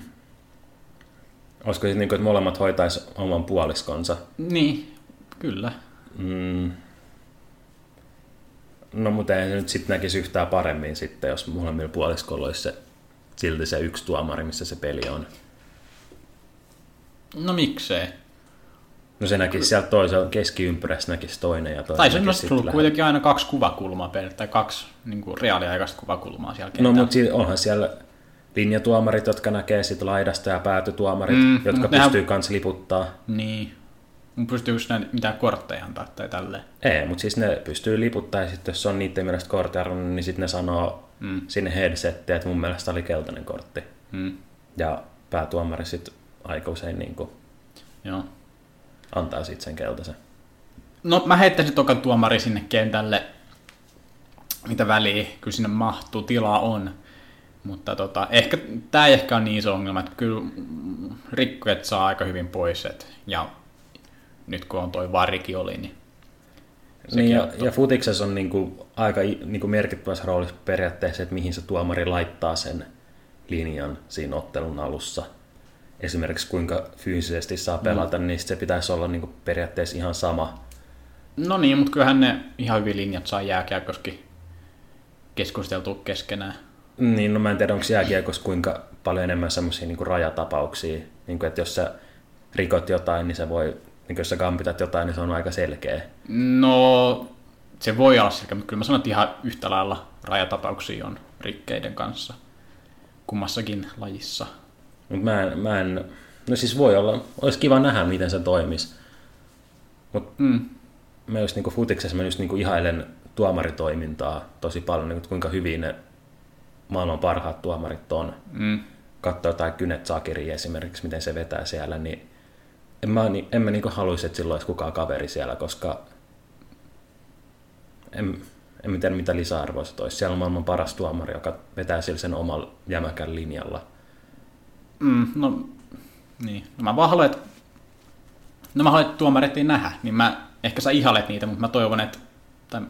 Olisiko siis niin kuin, että molemmat hoitaisi oman puoliskonsa? Niin, kyllä. Mm. No mutta ei nyt sitten näkisi yhtään paremmin sitten, jos molemmilla puoliskolla olisi se, silti se yksi tuomari, missä se peli on. No miksei. No se näkisi sieltä toisella keskiympyrässä näkisi toinen ja toinen Tai se on tullut kuitenkin aina kaksi kuvakulmaa per, tai kaksi niin kuin reaaliaikaista kuvakulmaa siellä No kentällä. mutta si- onhan siellä linjatuomarit, jotka näkee sit laidasta ja päätytuomarit, Mm, jotka mut nehän- pystyy kans liputtaa. Niin. Pystyykö näitä mitään kortteja antaa tai tälleen? Ei, mutta siis ne pystyy liputtaa ja sitten jos on niiden mielestä korttiarvon, niin sitten ne sanoo Mm. sinne headsettiin, että mun mielestä oli keltainen kortti. Mm. Ja päätuomari sitten aika usein niin kuin Joo. antaa sitten sen keltaisen. No mä heittäisin toka tuomari sinne kentälle. Mitä väliä, kyllä sinne mahtuu, tilaa on. Mutta tota, ehkä, tämä ei ehkä ole niin iso ongelma, että kyllä rikkojat saa aika hyvin pois. Et, ja nyt kun on toi varikin oli, niin Niin ja, ja futiksessa on niin kuin aika niin kuin merkittävässä roolissa periaatteessa, että mihin se tuomari laittaa sen linjan siinä ottelun alussa. Esimerkiksi kuinka fyysisesti saa pelata, mm. niin se pitäisi olla niin kuin periaatteessa ihan sama. No niin, mutta kyllähän ne ihan hyvin linjat saa jääkiekoskin keskusteltua keskenään. Niin, no mä en tiedä, onko jääkiekossa kuinka paljon enemmän semmoisia niin rajatapauksia, niin kuin, että jos sä rikot jotain, niin se voi, niin jos sä kampitat jotain, niin se on aika selkeä. No, se voi olla sekä, mutta kyllä mä sanon, että ihan yhtä lailla rajatapauksia on rikkeiden kanssa kummassakin lajissa. Mutta mä en, mä en, no siis voi olla, olisi kiva nähdä, miten se toimisi. Mutta Mm. mä just niinku futiksessa mä just niinku ihailen tuomaritoimintaa tosi paljon, niinku, että kuinka hyvin ne maailman parhaat tuomarit on. Mm. Katsoo jotain Kynet Sakiria esimerkiksi, miten se vetää siellä, niin en mä, en mä niinku haluaisi, että sillä olisi kukaan kaveri siellä, koska en, en mä tiedä mitä lisäarvoa se toisi. Siellä on maailman paras tuomari, joka vetää sillä sen omalla jämäkän linjalla. Mm, no, niin. No mä vaan haluan, että, no mä haluan, että tuomarit ei nähdä, niin mä ehkä sä ihailet niitä, mutta mä toivon, että tai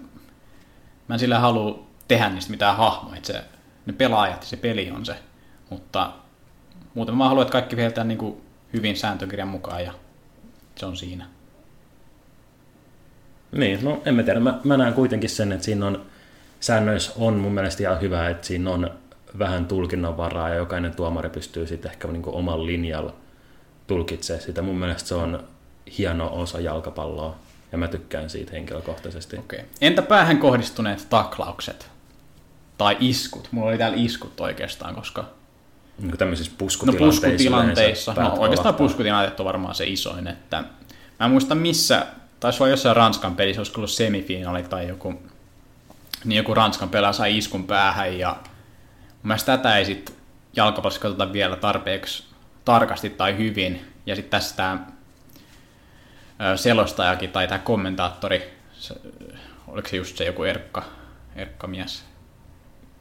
mä en sillä halua tehdä niistä mitään hahmoja, että se, ne pelaajat ja se peli on se, mutta muuten mä haluan, että kaikki viheltää niin kuin hyvin sääntökirjan mukaan ja se on siinä. Niin, no en mä tiedä. Mä, mä näen kuitenkin sen, että siinä on säännöissä on mun mielestä ihan hyvä, että siinä on vähän tulkinnanvaraa ja jokainen tuomari pystyy sitten ehkä niin oman linjalla tulkitsemaan sitä. Mun mielestä se on hieno osa jalkapalloa ja mä tykkään siitä henkilökohtaisesti. Okei. Entä päähän kohdistuneet taklaukset? Tai iskut? Mulla oli täällä iskut oikeastaan, koska... Niin kuin tämmöisissä No puskutilanteissa. puskutilanteissa. yleensä No oikeastaan puskutilanteet on varmaan se isoin. Että mä en muista missä, taisi olla jossain Ranskan pelissä, olisiko ollut semifinaali tai joku, niin joku Ranskan pelaaja sai iskun päähän ja mun mielestä tätä ei sitten jalkapallossa katsota vielä tarpeeksi tarkasti tai hyvin. Ja sitten tässä tämä selostajakin tai tämä kommentaattori, se, oliko se just se joku Erkka, Erkka mies,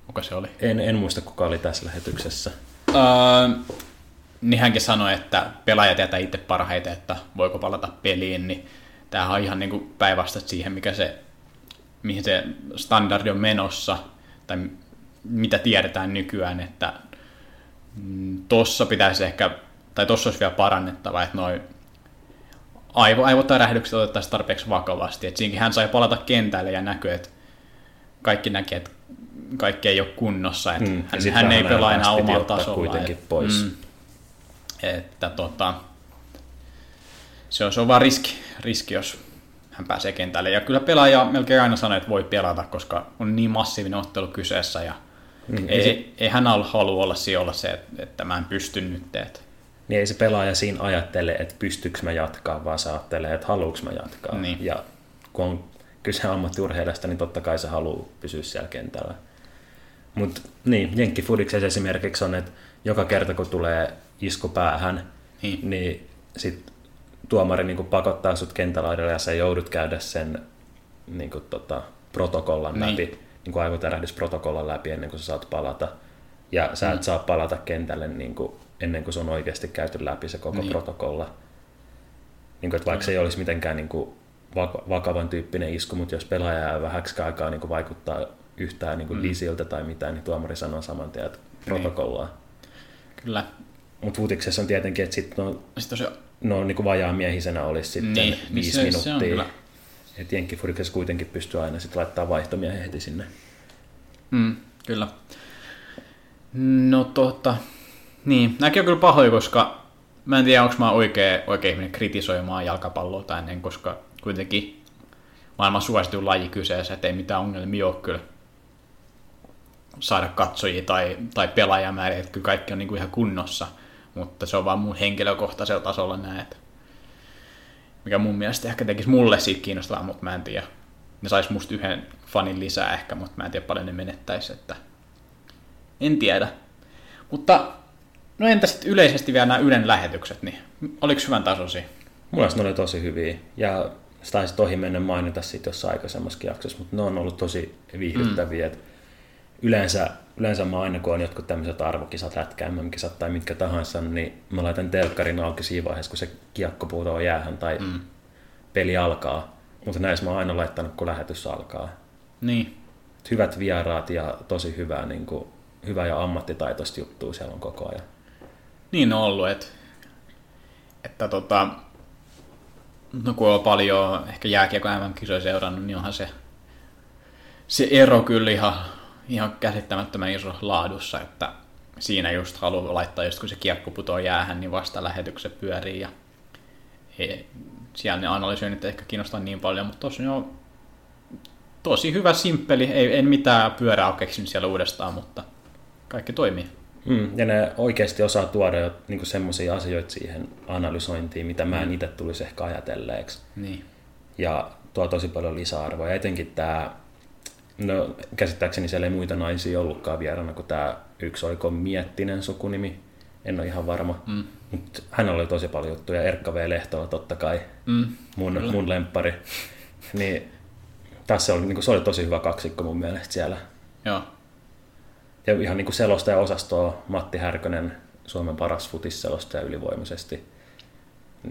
kuka se oli? En, en muista, kuka oli tässä lähetyksessä. Öö, niin hänkin sanoi, että pelaaja tietää itse parhaiten, että voiko palata peliin, niin tämähän on ihan niin päinvastaista siihen, mikä se, mihin se standardi on menossa, tai mitä tiedetään nykyään, että mm, tossa pitäisi ehkä, tai tossa olisi vielä parannettava, että noin aivo, aivotärähdykset otettaisiin tarpeeksi vakavasti. Et siinäkin hän sai palata kentälle ja näkyy, että kaikki näki, että kaikki ei ole kunnossa, että Mm, hän, hän ei pelaa enää omalla tasolla. kuitenkin et- pois. Mm, että tota, se on, se on vaan riski, riski, jos hän pääsee kentälle. Ja kyllä pelaaja melkein aina sanoo, että voi pelata, koska on niin massiivinen ottelu kyseessä. Ja Mm, ei, ei ei, ei, hän al- halua olla siellä se, että, että mä en pysty nyt. Että, Niin ei se pelaaja siinä ajattele, että pystyykö mä jatkaa, vaan se ajattelee, että haluuks mä jatkaa. Niin. Ja kun on kyse ammattiurheilijasta, niin totta kai se haluaa pysyä siellä kentällä. Mutta niin, Jenkkifudiksessa esimerkiksi on, että joka kerta kun tulee isku päähän, Niin. niin, sit tuomari niin pakottaa sut kentälaidalle ja sä joudut käydä sen niin kuin, tota, protokollan Niin. läpi, niin kuin aivotärähdysprotokollan läpi ennen kuin sä saat palata. Ja sä et saa palata kentälle niin kuin, ennen kuin se on oikeasti käyty läpi se koko Niin. protokolla. Niin kuin, että vaikka se ei olisi mitenkään niin kuin, vak- vakavan tyyppinen isku, mutta jos pelaaja vähäksi aikaa niin kuin vaikuttaa yhtään niin kuin mm. lisiltä tai mitään, niin tuomari sanoo saman tien, että protokollaa. kyllä. Mutta futiksessa on tietenkin, että sitten no, Sitten se, no niin kuin vajaamiehisenä olisi sitten Niin, niin, niin viisi se- se on minuuttia. kyllä. että Jenkkifuriksessa kuitenkin pystyy aina sitten laittaa vaihtomiehen heti sinne. mm, kyllä. No tota, niin, nämäkin on kyllä pahoja, koska mä en tiedä, onko mä oikea, oikea ihminen kritisoimaan jalkapalloa tai ennen, koska kuitenkin maailman suosituin laji kyseessä, että ei mitään ongelmia ole kyllä saada katsojia tai, tai pelaajamääriä, että kyllä kaikki on niin kuin ihan kunnossa, mutta se on vaan mun henkilökohtaisella tasolla näin, että mikä mun mielestä ehkä tekisi mulle siitä kiinnostavaa, mutta mä en tiedä. Ne sais musta yhden fanin lisää ehkä, mutta mä en tiedä paljon ne menettäisi, että en tiedä. Mutta no entä sitten yleisesti vielä nämä Ylen lähetykset, niin oliko hyvän tasoisia? Mun ne oli tosi hyviä. Ja sä taisit ohi mennä mainita siitä jossain aikaisemmassakin jaksossa, mutta ne on ollut tosi viihdyttäviä. Mm. Yleensä, yleensä mä aina kun on jotkut tämmöiset arvokisat, lätkä, kisat tai mitkä tahansa, niin mä laitan telkkarin auki siinä vaiheessa, kun se kiekko putoaa jäähän tai mm. peli alkaa. Mutta näissä mä oon aina laittanut, kun lähetys alkaa. Niin, Hyvät vieraat ja tosi hyvää, niin kuin, hyvää ja ammattitaitoista juttua siellä on koko ajan. niin on ollut, että, että tota, no kun on paljon ehkä jääkiekko MM-kisoja seurannut, niin onhan se, se ero kyllä ihan, ihan käsittämättömän iso laadussa, että siinä just haluaa laittaa, just kun se kiekko putoaa jäähän, niin vasta lähetykset pyörii ja ei, siellä ne analysoinnit ehkä kiinnostaa niin paljon, mutta tosi on tosi hyvä simppeli, ei, en mitään pyörää ole keksinyt siellä uudestaan, mutta kaikki toimii. Mm, ja ne oikeasti osaa tuoda jo niin semmoisia asioita siihen analysointiin, mitä mä en itse tulisi ehkä ajatelleeksi. Niin. Ja tuo tosi paljon lisäarvoa. Ja etenkin tämä, no käsittääkseni siellä ei muita naisia ollutkaan vieraana, kun tämä yksi oliko Miettinen sukunimi, en ole ihan varma. Mm. Mutta hänellä oli tosi paljon juttuja. Erkka V. Lehtola totta kai, Mm. mun, mun lemppari. niin tässä oli, niin se oli tosi hyvä kaksikko mun mielestä siellä. Joo. Ja ihan niin kuin selostaja osastoa Matti Härkönen, Suomen paras futisselostaja ylivoimaisesti.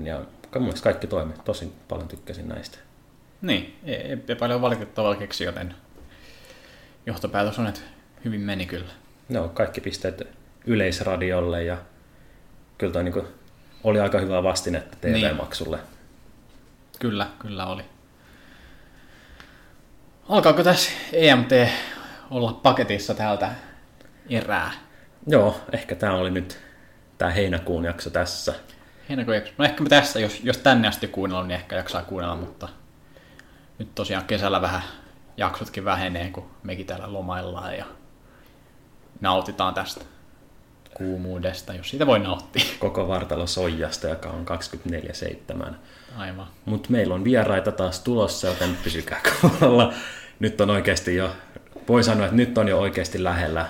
Ja mun kaikki toimi. Tosi paljon tykkäsin näistä. Niin, ei, ei paljon valitettavaa keksi, joten johtopäätös on, että hyvin meni kyllä. No, kaikki pisteet yleisradiolle ja kyllä toi niinku oli aika hyvä vastinetta TV-maksulle. Kyllä, kyllä oli. Alkaako tässä EMT olla paketissa täältä erää? Joo, ehkä tämä oli nyt tämä heinäkuun jakso tässä. Heinäkuun jakso. No ehkä me tässä, jos, jos tänne asti kuunnellut, niin ehkä jaksaa kuunnella, mutta nyt tosiaan kesällä vähän jaksotkin vähenee, kun mekin täällä lomaillaan ja nautitaan tästä kuumuudesta, jos siitä voi nauttia. Koko vartalo soijasta, joka on 24-7. Aivan. Mutta meillä on vieraita taas tulossa, joten pysykää kuulolla. Nyt on oikeasti jo, voi sanoa, että nyt on jo oikeasti lähellä.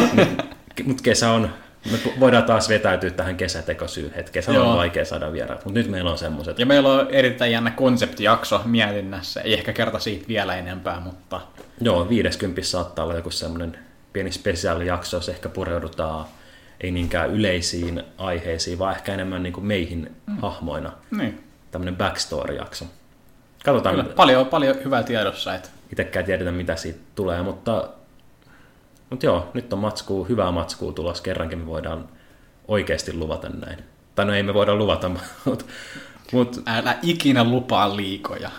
[LAUGHS] Mutta kesä on, me voidaan taas vetäytyä tähän kesätekosyyn Kesä on Joo. vaikea saada vieraat, mutta nyt meillä on semmoiset. Ja meillä on erittäin jännä konseptijakso mietinnässä. Ei ehkä kerta siitä vielä enempää, mutta Joo, 50 saattaa olla joku semmoinen pieni spesiaalijakso, jos ehkä pureudutaan ei niinkään yleisiin aiheisiin, vaan ehkä enemmän niin kuin meihin mm. hahmoina. niin. Tämmöinen backstory-jakso. Katsotaan, Kyllä, paljon, paljon hyvää tiedossa. Että itsekään tiedetä mitä siitä tulee, mutta, mutta joo, nyt on matskuu, hyvää matskuu tulos, kerrankin me voidaan oikeasti luvata näin. Tai no ei me voida luvata, [LAUGHS] mutta, mutta älä ikinä lupaa liikoja.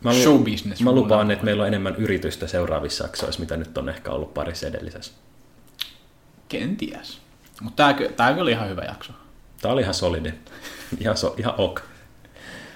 mä, lu- Show business. mä lupaan, että meillä on enemmän yritystä seuraavissa jaksoissa, mitä nyt on ehkä ollut parissa edellisessä. Kenties. Mutta tää kyllä ihan hyvä jakso. Tämä oli ihan solidi, ihan, so, ihan ok.